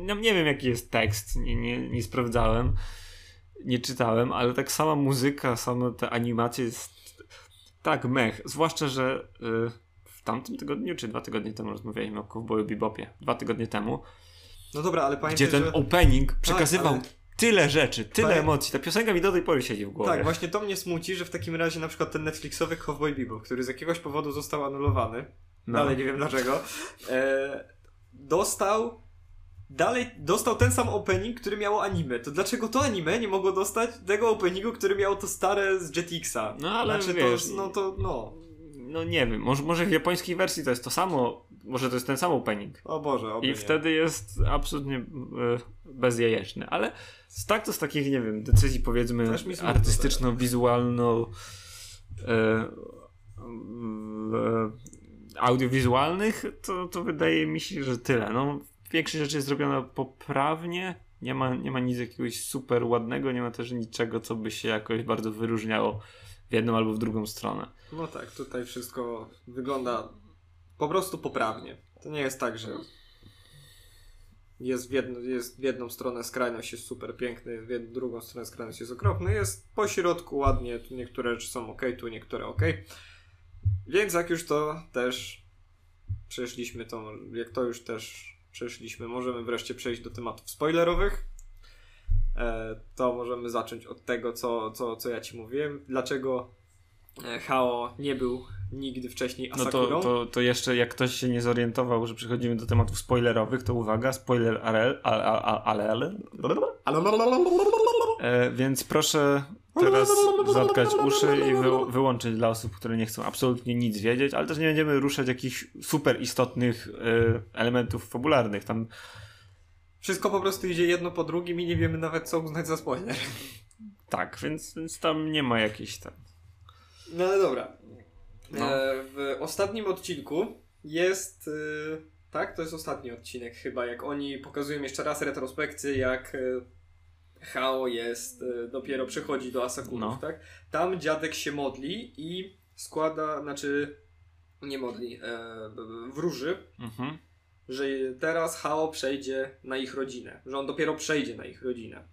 Speaker 3: no, nie wiem, jaki jest tekst, nie, nie, nie sprawdzałem, nie czytałem, ale tak sama muzyka, same te animacje jest tak mech. Zwłaszcza, że y, w tamtym tygodniu, czy dwa tygodnie temu rozmawialiśmy o Cowboyu Bebopie, dwa tygodnie temu,
Speaker 2: No dobra, ale pamiętaj,
Speaker 3: gdzie ten
Speaker 2: że...
Speaker 3: opening przekazywał
Speaker 2: ale-
Speaker 3: tyle rzeczy, tyle
Speaker 2: Pamię-
Speaker 3: emocji. Ta piosenka mi do tej pory siedzi w głowie.
Speaker 2: Tak, właśnie to mnie smuci, że w takim razie na przykład ten Netflixowy Cowboy Bebop, który z jakiegoś powodu został anulowany,
Speaker 3: No.
Speaker 2: dalej nie wiem dlaczego, e, dostał dalej dostał ten sam opening, który miało anime. To dlaczego to anime nie mogło dostać tego openingu, który miało to stare z Jetixa?
Speaker 3: No, ale
Speaker 2: znaczy
Speaker 3: wiesz,
Speaker 2: to, no to no.
Speaker 3: No nie wiem, może, może w japońskiej wersji to jest to samo, może to jest ten sam opening.
Speaker 2: O Boże, oby
Speaker 3: I
Speaker 2: nie.
Speaker 3: wtedy jest absolutnie e, bezjajeczny, ale z tak to z takich, nie wiem, decyzji powiedzmy artystyczno-wizualno e, e, audiowizualnych, to, to wydaje mi się, że tyle. No, większość rzeczy jest zrobiona poprawnie, nie ma, nie ma nic jakiegoś super ładnego, nie ma też niczego, co by się jakoś bardzo wyróżniało w jedną albo w drugą stronę.
Speaker 2: No tak, tutaj wszystko wygląda po prostu poprawnie. To nie jest tak, że jest w, jedno, jest w jedną stronę skrajność jest super piękny, w jedną, drugą stronę skrajność jest okropny. Jest po środku ładnie, tu niektóre rzeczy są ok, tu niektóre ok. Więc jak już to też przeszliśmy, to jak to już też przeszliśmy, możemy wreszcie przejść do tematów spoilerowych. E, to możemy zacząć od tego, co, co, co ja ci mówiłem. Dlaczego e, Hao nie był nigdy wcześniej
Speaker 3: No
Speaker 2: Asakurą?
Speaker 3: to, to, to jeszcze jak ktoś się nie zorientował, że przechodzimy do tematów spoilerowych, to uwaga, spoiler ale, ale, ale, ale, e, więc proszę teraz zatkać uszy i wy, wyłączyć dla osób, które nie chcą absolutnie nic wiedzieć, ale też nie będziemy ruszać jakichś super istotnych e, elementów fabularnych. Tam
Speaker 2: Wszystko po prostu idzie jedno po drugim i nie wiemy nawet co uznać za spoiler.
Speaker 3: tak, więc, więc tam nie ma jakiejś tam.
Speaker 2: No ale dobra.
Speaker 3: No.
Speaker 2: E, w ostatnim odcinku jest. E, tak, to jest ostatni odcinek chyba, jak oni pokazują jeszcze raz retrospekcję, jak e, Hao jest, dopiero przychodzi do Asakurów,
Speaker 3: No.
Speaker 2: tak? Tam dziadek się modli i składa, znaczy nie modli, wróży,
Speaker 3: Mhm.
Speaker 2: że teraz Hao przejdzie na ich rodzinę, że on dopiero przejdzie na ich rodzinę.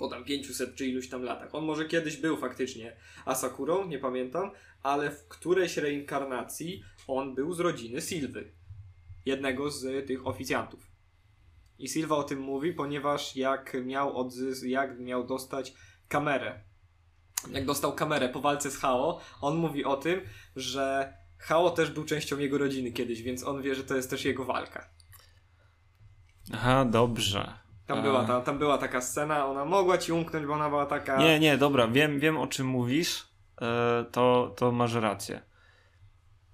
Speaker 2: Po tam 500 czy iluś tam latach. On może kiedyś był faktycznie Asakurą, nie pamiętam, ale w którejś reinkarnacji on był z rodziny Sylwy. Jednego z tych oficjantów. I Sylwa o tym mówi, ponieważ jak miał odzys- jak miał dostać kamerę. Jak dostał kamerę po walce z Hao, on mówi o tym, że Hao też był częścią jego rodziny kiedyś, więc on wie, że to jest też jego walka.
Speaker 3: Aha, dobrze.
Speaker 2: Tam,
Speaker 3: A.
Speaker 2: była, ta, tam była taka scena, ona mogła ci umknąć, bo ona była taka.
Speaker 3: Nie, nie, dobra, wiem, wiem o czym mówisz, e, to, to masz rację.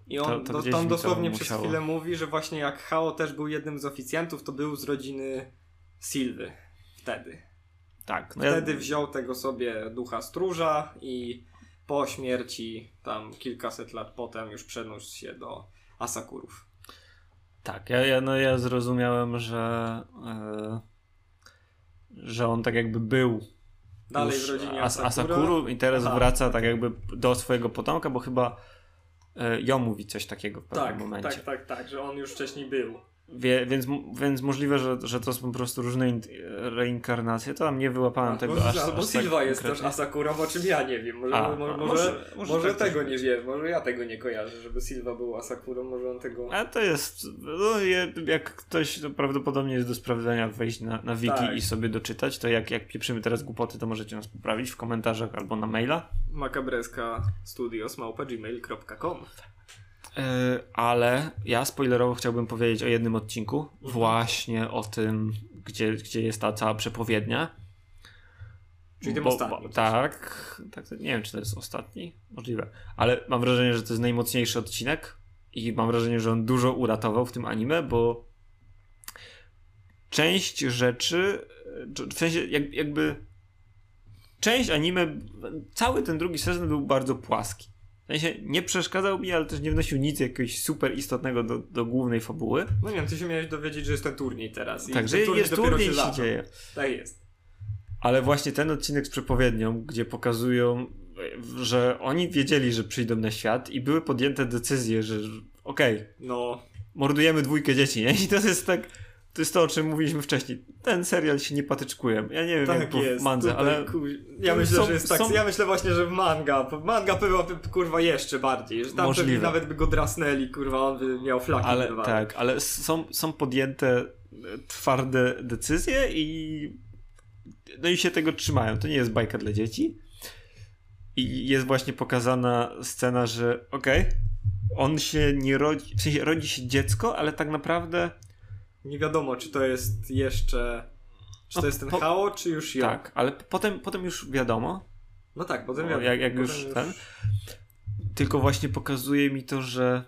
Speaker 2: I on
Speaker 3: to- to
Speaker 2: do, tam dosłownie przez
Speaker 3: musiało.
Speaker 2: chwilę mówi, że właśnie jak Hao też był jednym z oficjantów, to był z rodziny Sylwy. Wtedy.
Speaker 3: Tak, no ja-
Speaker 2: Wtedy wziął tego sobie ducha stróża i po śmierci, tam kilkaset lat potem, już przeniósł się do Asakurów.
Speaker 3: Tak, ja, ja, no ja zrozumiałem, że, e, że on tak jakby był
Speaker 2: Dalej w rodzinie
Speaker 3: As-. Asakuru i teraz
Speaker 2: Aha.
Speaker 3: wraca tak jakby do swojego potomka, bo chyba e, ją mówi coś takiego w pewnym
Speaker 2: Tak,
Speaker 3: momencie.
Speaker 2: tak, tak, tak, że on już wcześniej był.
Speaker 3: Wie, więc, więc możliwe, że, że to są po prostu różne in- reinkarnacje. To tam nie wyłapałem tego
Speaker 2: może,
Speaker 3: aż,
Speaker 2: albo
Speaker 3: aż tak
Speaker 2: Silva jest też
Speaker 3: konkretnie.
Speaker 2: Asakurą, o czym ja nie wiem. Może,
Speaker 3: A,
Speaker 2: mo-
Speaker 3: a,
Speaker 2: może,
Speaker 3: może-
Speaker 2: może,
Speaker 3: może tak
Speaker 2: tego
Speaker 3: też
Speaker 2: nie wiem, może ja tego nie kojarzę, żeby Silva był Asakurą, może on tego...
Speaker 3: A to jest, no, jak ktoś to prawdopodobnie jest do sprawdzenia, wejść na, na wiki
Speaker 2: Tak.
Speaker 3: i sobie doczytać, to jak, jak pieprzymy teraz głupoty, to możecie nas poprawić w komentarzach albo na maila.
Speaker 2: Makabreska studios małpa gmail.com
Speaker 3: ale ja spoilerowo chciałbym powiedzieć o jednym odcinku, właśnie o tym, gdzie, gdzie jest ta cała przepowiednia.
Speaker 2: Czyli tym
Speaker 3: Bo-
Speaker 2: ostatnim
Speaker 3: tak, tak, nie wiem czy to jest ostatni, możliwe, ale mam wrażenie, że to jest najmocniejszy odcinek i mam wrażenie, że on dużo uratował w tym anime, bo część rzeczy, w sensie jak, jakby część anime, cały ten drugi sezon był bardzo płaski. W sensie nie przeszkadzał mi, ale też nie wnosił nic jakiegoś super istotnego do, do głównej fabuły.
Speaker 2: No nie wiem, ty się miałeś dowiedzieć, że jest ten turniej teraz. i
Speaker 3: Także
Speaker 2: ten
Speaker 3: jest turniej się
Speaker 2: zaczął.
Speaker 3: dzieje.
Speaker 2: Tak jest.
Speaker 3: Ale właśnie ten odcinek z przepowiednią, gdzie pokazują, że oni wiedzieli, że przyjdą na świat i były podjęte decyzje, że że okej,
Speaker 2: No,
Speaker 3: mordujemy dwójkę dzieci, nie? I to jest tak, to jest to, o czym mówiliśmy wcześniej. Ten serial się nie patyczkuje. Ja nie wiem, jak
Speaker 2: tak
Speaker 3: było
Speaker 2: jest.
Speaker 3: w mandze,
Speaker 2: Tutaj,
Speaker 3: ale
Speaker 2: ku... Ja myślę,
Speaker 3: są-
Speaker 2: że jest tak.
Speaker 3: są-
Speaker 2: Ja myślę właśnie, że w manga. Manga byłaby kurwa jeszcze bardziej. Że tam
Speaker 3: Możliwe.
Speaker 2: pewnie nawet by go drasnęli, kurwa, on by miał flaki.
Speaker 3: ale tak, ale są, są podjęte e, twarde decyzje i no i się tego trzymają. To nie jest bajka dla dzieci. I jest właśnie pokazana scena, że okej, on się nie rodzi, w sensie rodzi się dziecko, ale tak naprawdę
Speaker 2: Nie wiadomo, czy to jest jeszcze. Czy
Speaker 3: No,
Speaker 2: to jest ten
Speaker 3: po-
Speaker 2: Hao, czy już ja.
Speaker 3: tak, ale potem, potem już wiadomo,
Speaker 2: No tak, potem
Speaker 3: No,
Speaker 2: wiadomo.
Speaker 3: jak- jak
Speaker 2: potem
Speaker 3: już ten- tylko właśnie pokazuje mi to, że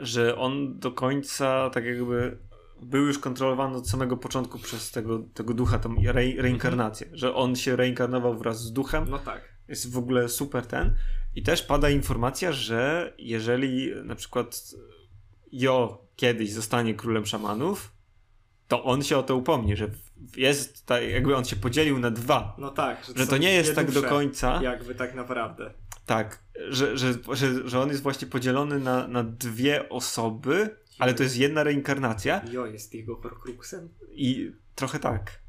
Speaker 3: że on do końca tak jakby był już kontrolowany od samego początku przez tego, tego ducha, tą re, reinkarnację, że on się reinkarnował wraz z duchem,
Speaker 2: No tak.
Speaker 3: jest w ogóle super ten i też pada informacja, że jeżeli na przykład Jo kiedyś zostanie królem szamanów, to on się o to upomni, że jest tak, jakby on się podzielił na dwa,
Speaker 2: No tak.
Speaker 3: że
Speaker 2: są
Speaker 3: to nie jest tak do końca.
Speaker 2: Jakby tak naprawdę.
Speaker 3: Tak, że, że, że, że on jest właśnie podzielony na, na dwie osoby, ale to jest jedna reinkarnacja
Speaker 2: Jo jest jego Horcruxem.
Speaker 3: i trochę tak.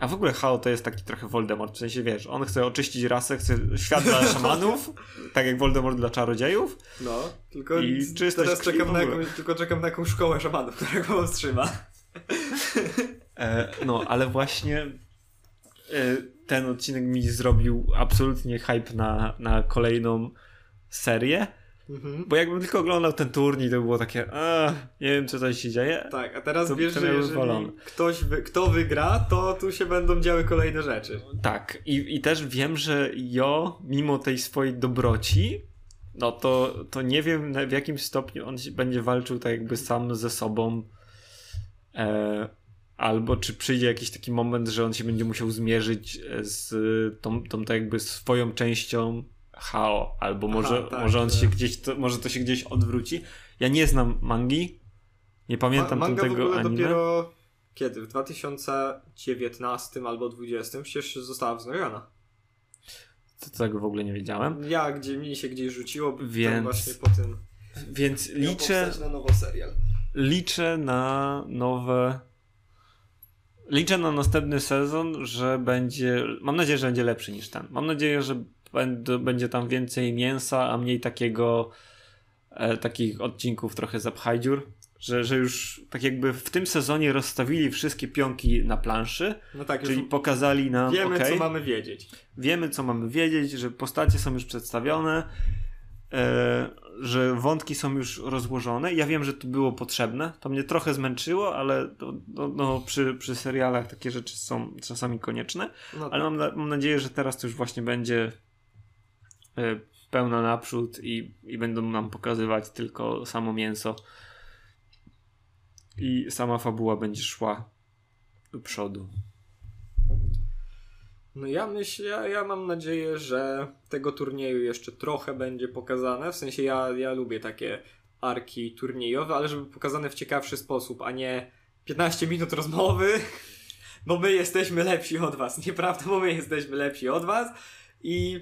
Speaker 3: A w ogóle Hao to jest taki trochę Voldemort, w sensie wiesz, on chce oczyścić rasę, chce świat dla szamanów, tak jak Voldemort dla czarodziejów.
Speaker 2: No, tylko
Speaker 3: I
Speaker 2: teraz czekam na, jakąś, tylko czekam na jakąś szkołę szamanów, która go wstrzyma.
Speaker 3: E, no, ale właśnie e, ten odcinek mi zrobił absolutnie hype na, na kolejną serię,
Speaker 2: Mhm.
Speaker 3: bo jakbym tylko oglądał ten turniej, to było takie, a, nie wiem co tutaj się dzieje.
Speaker 2: Tak, a teraz
Speaker 3: To-
Speaker 2: wiesz, że jeżeli ktoś wy, kto wygra, to tu się będą działy kolejne rzeczy.
Speaker 3: Tak, i, i też wiem, że Jo, mimo tej swojej dobroci, no to, to nie wiem w jakim stopniu on będzie walczył tak jakby sam ze sobą. E, albo czy przyjdzie jakiś taki moment, że on się będzie musiał zmierzyć z tą, tą tak jakby swoją częścią Hao, albo
Speaker 2: Aha,
Speaker 3: może,
Speaker 2: tak,
Speaker 3: może on
Speaker 2: że-
Speaker 3: się gdzieś, to, może to się gdzieś odwróci. Ja nie znam mangi, nie pamiętam
Speaker 2: Ma, manga w
Speaker 3: tego
Speaker 2: ogóle
Speaker 3: anime.
Speaker 2: dopiero kiedy? W 2019 albo 2020 przecież została wznowiona.
Speaker 3: To tego w ogóle nie wiedziałem.
Speaker 2: Ja, gdzie mi się gdzieś rzuciło, Więc... Właśnie po tym
Speaker 3: Więc liczę,
Speaker 2: na nowo serial.
Speaker 3: liczę na nowe. Liczę na następny sezon, że będzie. Mam nadzieję, że będzie lepszy niż ten. Mam nadzieję, że będzie tam więcej mięsa, a mniej takiego. E, takich odcinków trochę zapchajdziur. Że, że już tak jakby w tym sezonie rozstawili wszystkie pionki na planszy,
Speaker 2: No tak,
Speaker 3: czyli pokazali nam.
Speaker 2: wiemy,
Speaker 3: okej,
Speaker 2: co mamy wiedzieć.
Speaker 3: wiemy, co mamy wiedzieć, że postacie są już przedstawione, e, że wątki są już rozłożone. Ja wiem, że to było potrzebne. To mnie trochę zmęczyło, ale to, no, no, przy, przy serialach takie rzeczy są czasami konieczne.
Speaker 2: No
Speaker 3: Ale mam, mam nadzieję, że teraz to już właśnie będzie pełna naprzód i, i będą nam pokazywać tylko samo mięso. I sama fabuła będzie szła do przodu.
Speaker 2: No ja myślę, ja, ja mam nadzieję, że tego turnieju jeszcze trochę będzie pokazane. W sensie ja, ja lubię takie arki turniejowe, ale żeby pokazane w ciekawszy sposób, a nie 15 minut rozmowy, bo my jesteśmy lepsi od was. Nieprawda, bo my jesteśmy lepsi od was i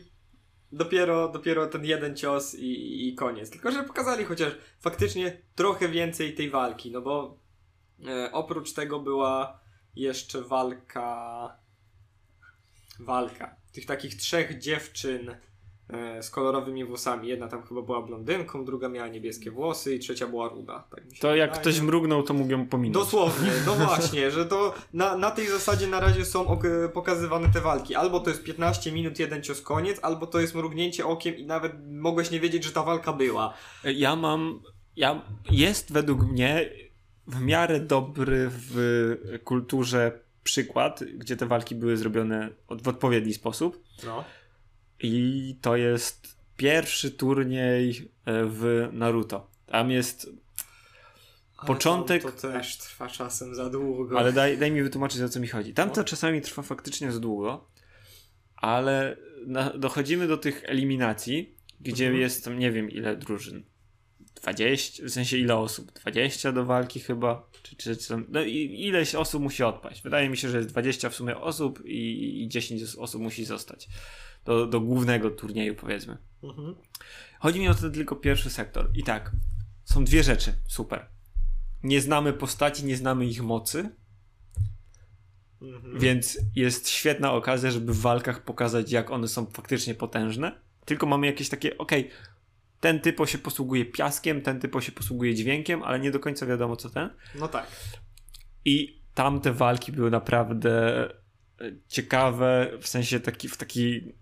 Speaker 2: dopiero, dopiero ten jeden cios i, i koniec. Tylko, że pokazali chociaż faktycznie trochę więcej tej walki, no bo e, oprócz tego była jeszcze walka walka tych takich trzech dziewczyn z kolorowymi włosami. Jedna tam chyba była blondynką, druga miała niebieskie włosy i trzecia była ruda. Tak mi się
Speaker 3: To jak
Speaker 2: wydaje.
Speaker 3: ktoś mrugnął, to mógł ją pominąć.
Speaker 2: Dosłownie, no właśnie, że to na, na tej zasadzie na razie są ok- pokazywane te walki. Albo to jest 15 minut, jeden cios koniec, albo to jest mrugnięcie okiem i nawet mogłeś nie wiedzieć, że ta walka była.
Speaker 3: Ja mam. Ja, jest według mnie w miarę dobry w kulturze przykład, gdzie te walki były zrobione od- w odpowiedni sposób.
Speaker 2: No.
Speaker 3: I to jest pierwszy turniej e, w Naruto. Tam jest. Początek-
Speaker 2: To, to też trwa czasem za długo.
Speaker 3: Ale daj, daj mi wytłumaczyć, o co mi chodzi. Tam to
Speaker 2: No.
Speaker 3: czasami trwa faktycznie za długo, ale na, dochodzimy do tych eliminacji, gdzie
Speaker 2: Mhm.
Speaker 3: jest tam nie wiem ile drużyn. 20, w sensie ile osób? 20 do walki chyba? Czy, czy, czy tam, no i ileś osób musi odpaść. Wydaje mi się, że jest 20 w sumie osób i, i 10 osób musi zostać. Do, do głównego turnieju powiedzmy.
Speaker 2: Mhm.
Speaker 3: Chodzi mi o ten tylko pierwszy sektor. I tak, są dwie rzeczy. Super. Nie znamy postaci, nie znamy ich mocy,
Speaker 2: Mhm.
Speaker 3: więc jest świetna okazja, żeby w walkach pokazać, jak one są faktycznie potężne. Tylko mamy jakieś takie, okej, ten typo się posługuje piaskiem, ten typo się posługuje dźwiękiem, ale nie do końca wiadomo co ten.
Speaker 2: No tak.
Speaker 3: I tamte walki były naprawdę e, ciekawe, w sensie taki, w taki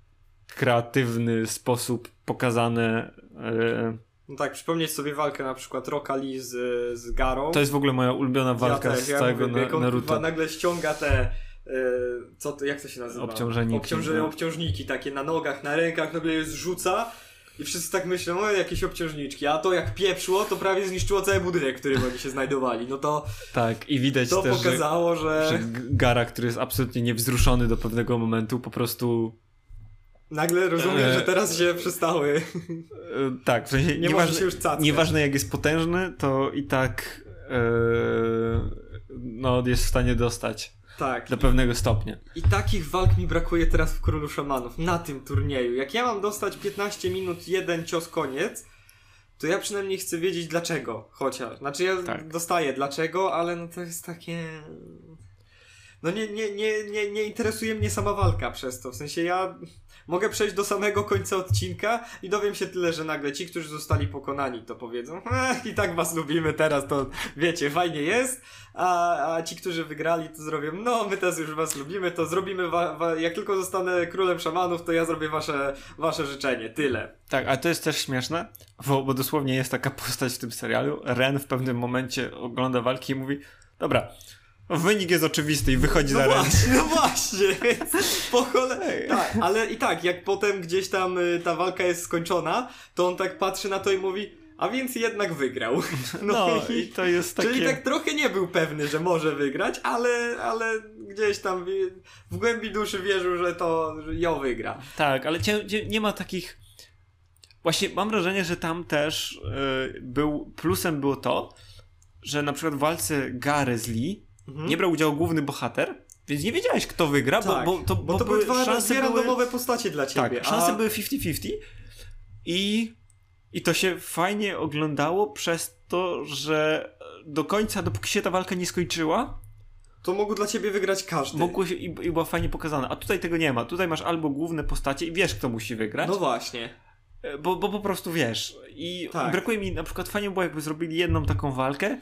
Speaker 3: kreatywny sposób pokazane. e,
Speaker 2: No tak, przypomnieć sobie walkę na przykład Roka Lee z, z Garą.
Speaker 3: To jest w ogóle moja ulubiona walka
Speaker 2: ja też,
Speaker 3: z
Speaker 2: ja
Speaker 3: całego
Speaker 2: mówię,
Speaker 3: na, Naruto.
Speaker 2: nagle ściąga te. y, co to, jak to się nazywa?
Speaker 3: Obciążeniki,
Speaker 2: Obciąże,
Speaker 3: no.
Speaker 2: Obciążniki takie na nogach, na rękach, nagle je zrzuca. I wszyscy tak myślą, o jakieś obciążniczki, a to jak pieprzło, to prawie zniszczyło cały budynek, w którym oni się znajdowali. No to,
Speaker 3: Tak, i widać
Speaker 2: to
Speaker 3: też, że,
Speaker 2: pokazało, że,
Speaker 3: że G- Gara, który jest absolutnie niewzruszony do pewnego momentu, po prostu
Speaker 2: nagle rozumiem, że teraz się przestały.
Speaker 3: e, tak, w sensie
Speaker 2: Nie
Speaker 3: nieważne,
Speaker 2: się już cacać.
Speaker 3: nieważne jak jest potężny, to i tak e, no, jest w stanie dostać
Speaker 2: Tak.
Speaker 3: do pewnego stopnia.
Speaker 2: I takich walk mi brakuje teraz w Królu Szamanów, na tym turnieju. Jak ja mam dostać 15 minut, jeden cios, koniec, to ja przynajmniej chcę wiedzieć dlaczego, chociaż. Znaczy ja
Speaker 3: Tak.
Speaker 2: dostaję dlaczego, ale no to jest takie... No nie, nie, nie, nie, nie interesuje mnie sama walka przez to, w sensie ja mogę przejść do samego końca odcinka i dowiem się tyle, że nagle ci, którzy zostali pokonani to powiedzą i tak was lubimy teraz, to wiecie, fajnie jest, a, a ci, którzy wygrali to zrobią, no my też już was lubimy, to zrobimy, wa, wa, jak tylko zostanę królem szamanów, to ja zrobię wasze, wasze życzenie, tyle.
Speaker 3: Tak, ale to jest też śmieszne, bo, bo dosłownie jest taka postać w tym serialu. Ren w pewnym momencie ogląda walki i mówi: Dobra, wynik jest oczywisty i wychodzi
Speaker 2: No
Speaker 3: za
Speaker 2: właśnie, no właśnie, po cholerę. Tak, ale i tak, jak potem gdzieś tam y, ta walka jest skończona, to on tak patrzy na to i mówi, a więc jednak wygrał.
Speaker 3: No, i to jest takie.
Speaker 2: Czyli tak trochę nie był pewny, że może wygrać, ale, ale gdzieś tam wie- w głębi duszy wierzył, że to że ją wygra.
Speaker 3: Tak, ale nie ma takich. Właśnie mam wrażenie, że tam też y, był. Plusem było to, że na przykład w walce Gary z Lee
Speaker 2: Mhm.
Speaker 3: nie brał udziału główny bohater, więc nie wiedziałeś, kto wygra,
Speaker 2: tak,
Speaker 3: bo, bo to,
Speaker 2: bo to były dwa,
Speaker 3: szanse
Speaker 2: dwie
Speaker 3: były-
Speaker 2: randomowe postacie dla ciebie.
Speaker 3: Tak, szanse
Speaker 2: a...
Speaker 3: były 50-50 i, i to się fajnie oglądało przez to, że do końca, dopóki się ta walka nie skończyła,
Speaker 2: To mógł dla ciebie wygrać każdy.
Speaker 3: mogło się i, i była fajnie pokazana. A tutaj tego nie ma. Tutaj masz albo główne postacie i wiesz, kto musi wygrać,
Speaker 2: No właśnie.
Speaker 3: e, bo, bo po prostu wiesz. I
Speaker 2: Tak.
Speaker 3: brakuje mi, na przykład fajnie było, jakby zrobili jedną taką walkę,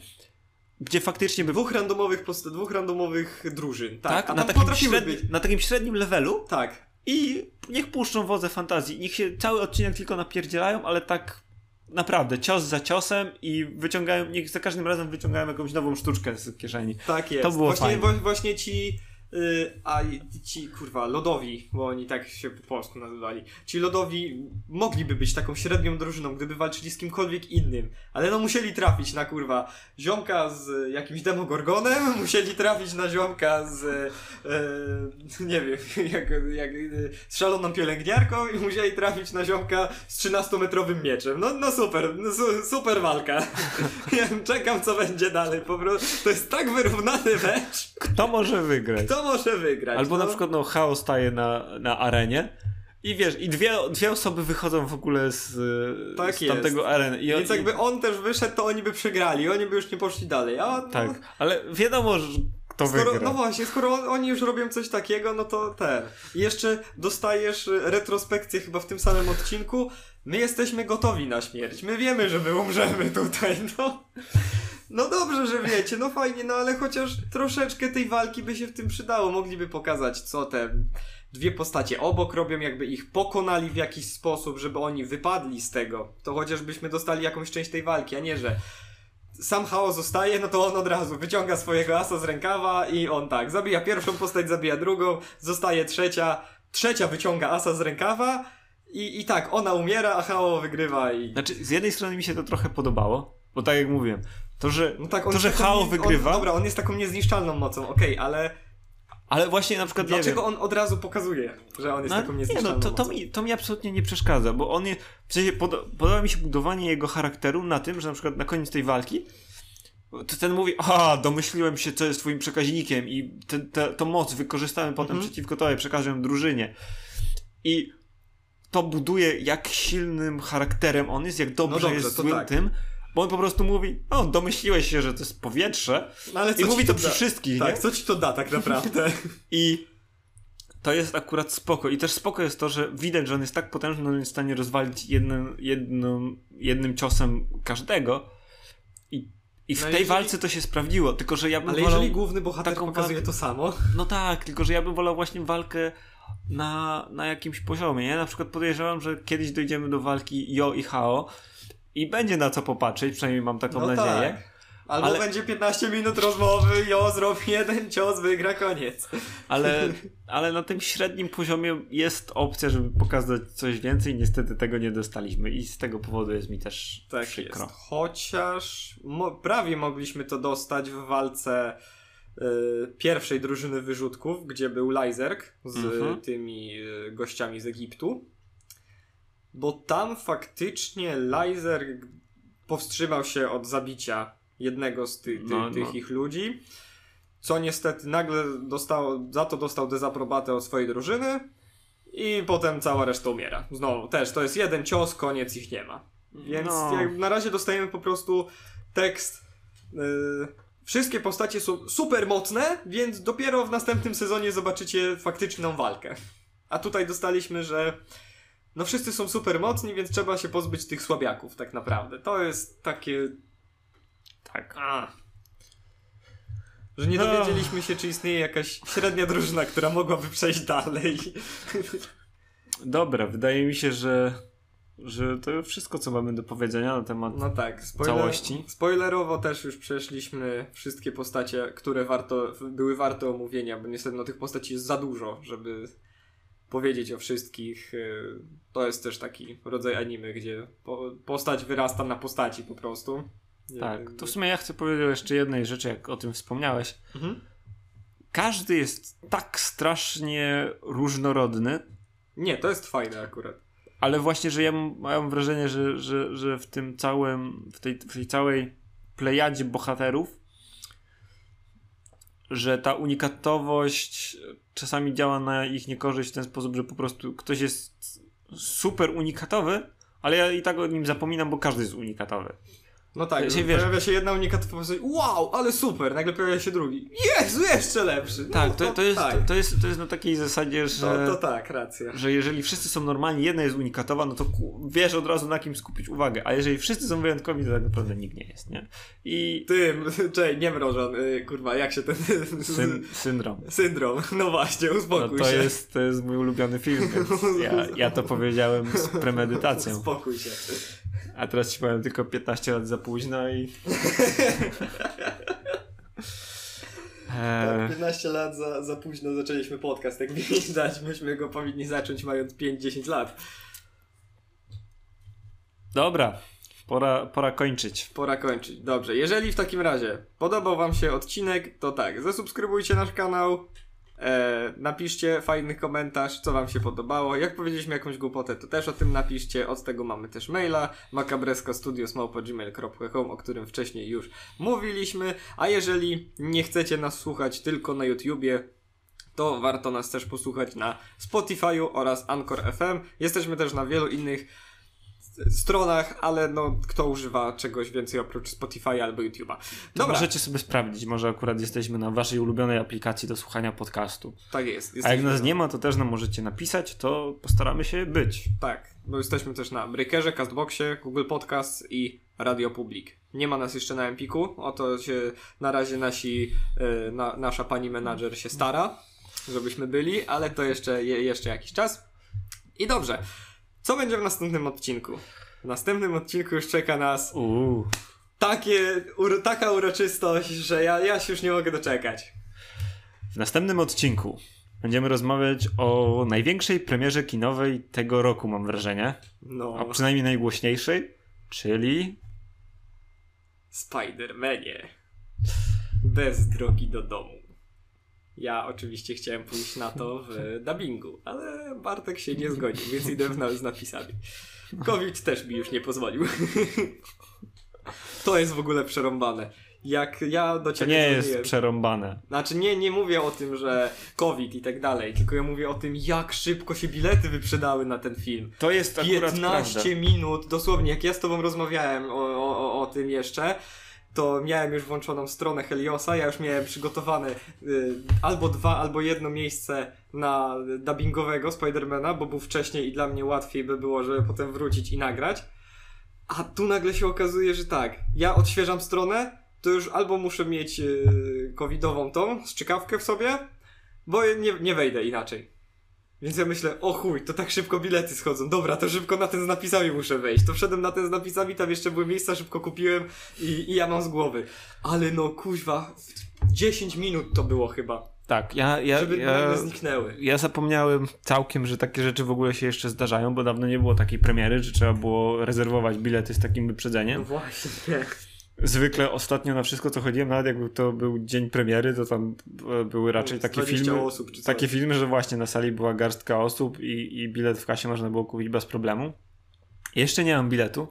Speaker 3: gdzie faktycznie by...
Speaker 2: Dwóch randomowych post- dwóch randomowych drużyn. Tak,
Speaker 3: Tak,
Speaker 2: a
Speaker 3: na, takim średni, na takim średnim levelu
Speaker 2: Tak.
Speaker 3: i niech puszczą wodze fantazji. Niech się cały odcinek tylko napierdzielają, ale tak naprawdę cios za ciosem i wyciągają, niech za każdym razem wyciągają jakąś nową sztuczkę z kieszeni.
Speaker 2: Tak jest.
Speaker 3: To było
Speaker 2: właśnie,
Speaker 3: fajne.
Speaker 2: właśnie ci. Y, a ci kurwa, lodowi, bo oni tak się po polsku nazywali. Ci lodowi mogliby być taką średnią drużyną, gdyby walczyli z kimkolwiek innym. Ale no musieli trafić na kurwa ziomka z jakimś demogorgonem, musieli trafić na ziomka z. y, nie wiem, jak, jak y, z szaloną pielęgniarką i musieli trafić na ziomka z 13-metrowym mieczem. No, no super, no, su, super walka. Ja czekam co będzie dalej. Po prostu to jest tak wyrównany mecz.
Speaker 3: Kto może wygrać?
Speaker 2: Kto może wygrać?
Speaker 3: Albo
Speaker 2: no?
Speaker 3: na przykład no, Hao staje na, na arenie i wiesz, i dwie, dwie osoby wychodzą w ogóle z,
Speaker 2: Tak
Speaker 3: z
Speaker 2: jest.
Speaker 3: tamtego areny. I,
Speaker 2: Więc
Speaker 3: i-
Speaker 2: jakby on też wyszedł, to oni by przegrali, oni by już nie poszli dalej. A, no,
Speaker 3: Tak, ale wiadomo, że kto
Speaker 2: Skoro,
Speaker 3: wygra.
Speaker 2: no właśnie, skoro on, oni już robią coś takiego, no to ten. I jeszcze dostajesz y, retrospekcję chyba w tym samym odcinku. My jesteśmy gotowi na śmierć. My wiemy, że my umrzemy tutaj, no. No dobrze, że wiecie, no fajnie, no ale chociaż troszeczkę tej walki by się w tym przydało. Mogliby pokazać, co te dwie postacie obok robią, jakby ich pokonali w jakiś sposób, żeby oni wypadli z tego. To chociażbyśmy dostali jakąś część tej walki, a nie, że sam Hao zostaje, no to on od razu wyciąga swojego asa z rękawa i on tak, zabija pierwszą postać, zabija drugą, zostaje trzecia, trzecia wyciąga asa z rękawa i, i tak, ona umiera, a Hao wygrywa i...
Speaker 3: Znaczy, z jednej strony mi się to trochę podobało, bo tak jak mówiłem, to, że,
Speaker 2: No tak, on
Speaker 3: to, że Hao
Speaker 2: nie-
Speaker 3: wygrywa,
Speaker 2: On, dobra, on jest taką niezniszczalną mocą, okej, ale
Speaker 3: ale właśnie na przykład nie
Speaker 2: dlaczego
Speaker 3: wiem,
Speaker 2: on od razu pokazuje, że on jest
Speaker 3: No,
Speaker 2: taką
Speaker 3: nie,
Speaker 2: niezniszczalną
Speaker 3: no, to, to, mi, to mi absolutnie nie przeszkadza, bo on jest, w sensie podoba mi się budowanie jego charakteru na tym, że na przykład na koniec tej walki to ten mówi, a domyśliłem się, co jest twoim przekaźnikiem i te, te, to moc wykorzystałem potem
Speaker 2: Mhm.
Speaker 3: przeciwko tobie, przekażę drużynie. I to buduje, jak silnym charakterem on jest, jak dobrze,
Speaker 2: No dobrze,
Speaker 3: jest złym
Speaker 2: tak.
Speaker 3: tym, bo on po prostu mówi, o, domyśliłeś się, że to jest powietrze
Speaker 2: No, ale
Speaker 3: i
Speaker 2: co
Speaker 3: mówi
Speaker 2: ci
Speaker 3: to
Speaker 2: da?
Speaker 3: przy wszystkich,
Speaker 2: Tak,
Speaker 3: nie?
Speaker 2: co ci to da tak naprawdę?
Speaker 3: I to jest akurat spoko. I też spoko jest to, że widać, że on jest tak potężny, że on jest w stanie rozwalić jednym, jednym, jednym ciosem każdego. I, i w
Speaker 2: No
Speaker 3: tej
Speaker 2: jeżeli-
Speaker 3: walce to się sprawdziło. Tylko, że ja bym
Speaker 2: Ale
Speaker 3: wolał...
Speaker 2: jeżeli główny bohater
Speaker 3: taką
Speaker 2: pokazuje
Speaker 3: walkę-
Speaker 2: to samo,
Speaker 3: No tak, tylko że ja bym wolał właśnie walkę na, na jakimś poziomie. Ja na przykład podejrzewam, że kiedyś dojdziemy do walki Jo i Hao i będzie na co popatrzeć, przynajmniej mam taką
Speaker 2: no
Speaker 3: nadzieję.
Speaker 2: tak. Albo
Speaker 3: Ale-
Speaker 2: będzie 15 minut rozmowy, jo, zrobi jeden cios, wygra, koniec.
Speaker 3: Ale, ale na tym średnim poziomie jest opcja, żeby pokazać coś więcej. Niestety tego nie dostaliśmy i z tego powodu jest mi też
Speaker 2: Tak
Speaker 3: przykro.
Speaker 2: jest. Chociaż mo prawie mogliśmy to dostać w walce y, pierwszej drużyny wyrzutków, gdzie był Lajzerk z
Speaker 3: Mhm.
Speaker 2: tymi y, gościami z Egiptu. Bo tam faktycznie Lajzerk powstrzymał się od zabicia jednego z ty ty
Speaker 3: No,
Speaker 2: tych
Speaker 3: no.
Speaker 2: ich ludzi. Co niestety nagle dostał, za to dostał dezaprobatę od swojej drużyny. I potem cała reszta umiera. Znowu, też to jest jeden cios, koniec ich nie ma. Więc
Speaker 3: No.
Speaker 2: jak na razie dostajemy po prostu tekst. Yy, wszystkie postacie są super mocne, więc dopiero w następnym sezonie zobaczycie faktyczną walkę. A tutaj dostaliśmy, że no wszyscy są super mocni, więc trzeba się pozbyć tych słabiaków, tak naprawdę. To jest takie.
Speaker 3: Tak.
Speaker 2: A. Że nie
Speaker 3: No.
Speaker 2: dowiedzieliśmy się, czy istnieje jakaś średnia drużyna, która mogłaby przejść dalej.
Speaker 3: Dobra, wydaje mi się, że, że to wszystko, co mamy do powiedzenia na temat.
Speaker 2: No tak, spoiler,
Speaker 3: Całości.
Speaker 2: spoilerowo też już przeszliśmy wszystkie postacie, które warto, były warte omówienia, bo niestety no, tych postaci jest za dużo, żeby powiedzieć o wszystkich. Yy, To jest też taki rodzaj anime, gdzie po, postać wyrasta na postaci po prostu.
Speaker 3: Tak, to w sumie ja chcę powiedzieć o jeszcze jednej rzeczy, jak o tym wspomniałeś.
Speaker 2: Mhm.
Speaker 3: Każdy jest tak strasznie różnorodny,
Speaker 2: Nie, to jest fajne akurat.
Speaker 3: ale właśnie, że ja mam, mam wrażenie, że, że, że w tym całym, w tej, w tej całej plejadzie bohaterów, że ta unikatowość czasami działa na ich niekorzyść w ten sposób, że po prostu ktoś jest super unikatowy, ale ja i tak o nim zapominam, bo każdy jest unikatowy.
Speaker 2: No tak,
Speaker 3: Się, wiesz-
Speaker 2: pojawia się jedna unikatowa postać, wow, ale super, nagle pojawia się drugi, Jezu, jeszcze lepszy. No,
Speaker 3: Tak, to, to, jest,
Speaker 2: tak.
Speaker 3: to, jest, to jest na takiej zasadzie, że...
Speaker 2: To, to tak, racja.
Speaker 3: że jeżeli wszyscy są normalni, jedna jest unikatowa, no to wiesz od razu na kim skupić uwagę, a jeżeli wszyscy są wyjątkowi, to tak naprawdę nikt nie jest, nie? I
Speaker 2: Tym, czej, nie mrożon, y, kurwa, jak się ten...
Speaker 3: syn, syndrom.
Speaker 2: Syndrom, no właśnie,
Speaker 3: No
Speaker 2: uspokój
Speaker 3: to
Speaker 2: się.
Speaker 3: jest, to jest mój ulubiony film, więc ja, ja to powiedziałem z premedytacją.
Speaker 2: Uspokój się.
Speaker 3: A teraz ci powiem tylko 15 lat za późno i... Eee,
Speaker 2: 15 lat za, za późno zaczęliśmy podcast, jak widać, myśmy go powinni zacząć mając 5-10 lat.
Speaker 3: dobra, pora, pora kończyć.
Speaker 2: Pora kończyć. Dobrze, jeżeli w takim razie podobał wam się odcinek, to tak, zasubskrybujcie nasz kanał, napiszcie fajny komentarz, co wam się podobało. Jak powiedzieliśmy jakąś głupotę, to też o tym napiszcie. Od tego mamy też maila makabreskostudios.gmail.com, o którym wcześniej już mówiliśmy. A jeżeli nie chcecie nas słuchać tylko na YouTubie, to warto nas też posłuchać na Spotify'u oraz Anchor FM. Jesteśmy też na wielu innych stronach, ale no kto używa czegoś więcej oprócz Spotify albo YouTube'a.
Speaker 3: To
Speaker 2: Dobra,
Speaker 3: możecie sobie sprawdzić, może akurat jesteśmy na waszej ulubionej aplikacji do słuchania podcastu.
Speaker 2: tak jest.
Speaker 3: A jak nas nie ma, to też nam możecie napisać, to postaramy się być.
Speaker 2: Tak, bo jesteśmy też na Breakerze, Castboxie, Google Podcast i Radio Public. Nie ma nas jeszcze na Empiku, o to się na razie nasi, e, na, nasza pani menadżer się stara, żebyśmy byli, ale to jeszcze, je, jeszcze jakiś czas. I dobrze, co będzie w następnym odcinku? W następnym odcinku już czeka nas
Speaker 3: Uuu.
Speaker 2: takie, uro, taka uroczystość, że ja, ja się już nie mogę doczekać.
Speaker 3: W następnym odcinku będziemy rozmawiać o największej premierze kinowej tego roku, mam wrażenie.
Speaker 2: No,
Speaker 3: A przynajmniej najgłośniejszej, czyli
Speaker 2: Spider-Manie. Bez drogi do domu. Ja oczywiście chciałem pójść na to w dubbingu, ale Bartek się nie zgodził, więc idę w z napisami. COVID też mi już nie pozwolił. To jest w ogóle przerąbane. Jak ja do
Speaker 3: to
Speaker 2: ciebie
Speaker 3: nie jest przerąbane.
Speaker 2: Znaczy nie, nie mówię o tym, że COVID i tak dalej, tylko ja mówię o tym, jak szybko się bilety wyprzedały na ten film.
Speaker 3: To jest akurat
Speaker 2: 15
Speaker 3: prawda.
Speaker 2: minut, dosłownie, jak ja z tobą rozmawiałem o, o, o tym jeszcze, to miałem już włączoną stronę Heliosa, ja już miałem przygotowane y, albo dwa, albo jedno miejsce na dubbingowego Spidermana, bo był wcześniej i dla mnie łatwiej by było, żeby potem wrócić i nagrać. A tu nagle się okazuje, że tak, ja odświeżam stronę, to już albo muszę mieć y, covidową tą, strzykawkę w sobie, bo nie, nie wejdę inaczej. Więc ja myślę, o chuj, to tak szybko bilety schodzą. Dobra, to szybko na ten z napisami muszę wejść. To wszedłem na ten z napisami, tam jeszcze były miejsca, szybko kupiłem i, i ja mam z głowy. Ale no kuźwa, w 10 minut to było chyba,
Speaker 3: Tak, ja, ja,
Speaker 2: żeby
Speaker 3: ja,
Speaker 2: zniknęły.
Speaker 3: ja zapomniałem całkiem, że takie rzeczy w ogóle się jeszcze zdarzają, bo dawno nie było takiej premiery, że trzeba było rezerwować bilety z takim
Speaker 2: No
Speaker 3: wyprzedzeniem.
Speaker 2: właśnie.
Speaker 3: Zwykle ostatnio na wszystko, co chodziłem, nawet jakby to był dzień premiery, to tam e, były raczej takie
Speaker 2: 20
Speaker 3: filmy,
Speaker 2: osób
Speaker 3: takie filmy, że właśnie na sali była garstka osób i, i bilet w kasie można było kupić bez problemu. Jeszcze nie mam biletu,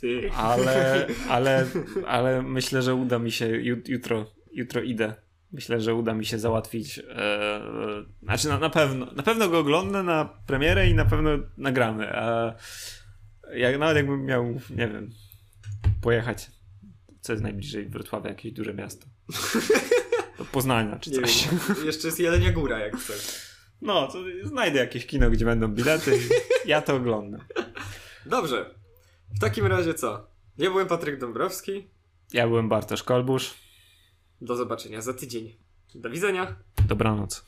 Speaker 2: Ty.
Speaker 3: ale, ale, ale myślę, że uda mi się jut- jutro, jutro idę. Myślę, że uda mi się załatwić. E, e, znaczy, na, na pewno. Na pewno go oglądnę na premierę i na pewno nagramy. A jak, nawet jakbym miał, nie wiem, pojechać. Co jest najbliżej Wrocławia, jakieś duże miasto. Do Poznania czy coś.
Speaker 2: jeszcze jest Jelenia Góra, jak chcesz.
Speaker 3: No, to znajdę jakieś kino, gdzie będą bilety i ja to oglądam.
Speaker 2: Dobrze. W takim razie co? Ja byłem Patryk Dąbrowski.
Speaker 3: Ja byłem Bartosz Kolbusz.
Speaker 2: Do zobaczenia za tydzień. Do widzenia.
Speaker 3: Dobranoc.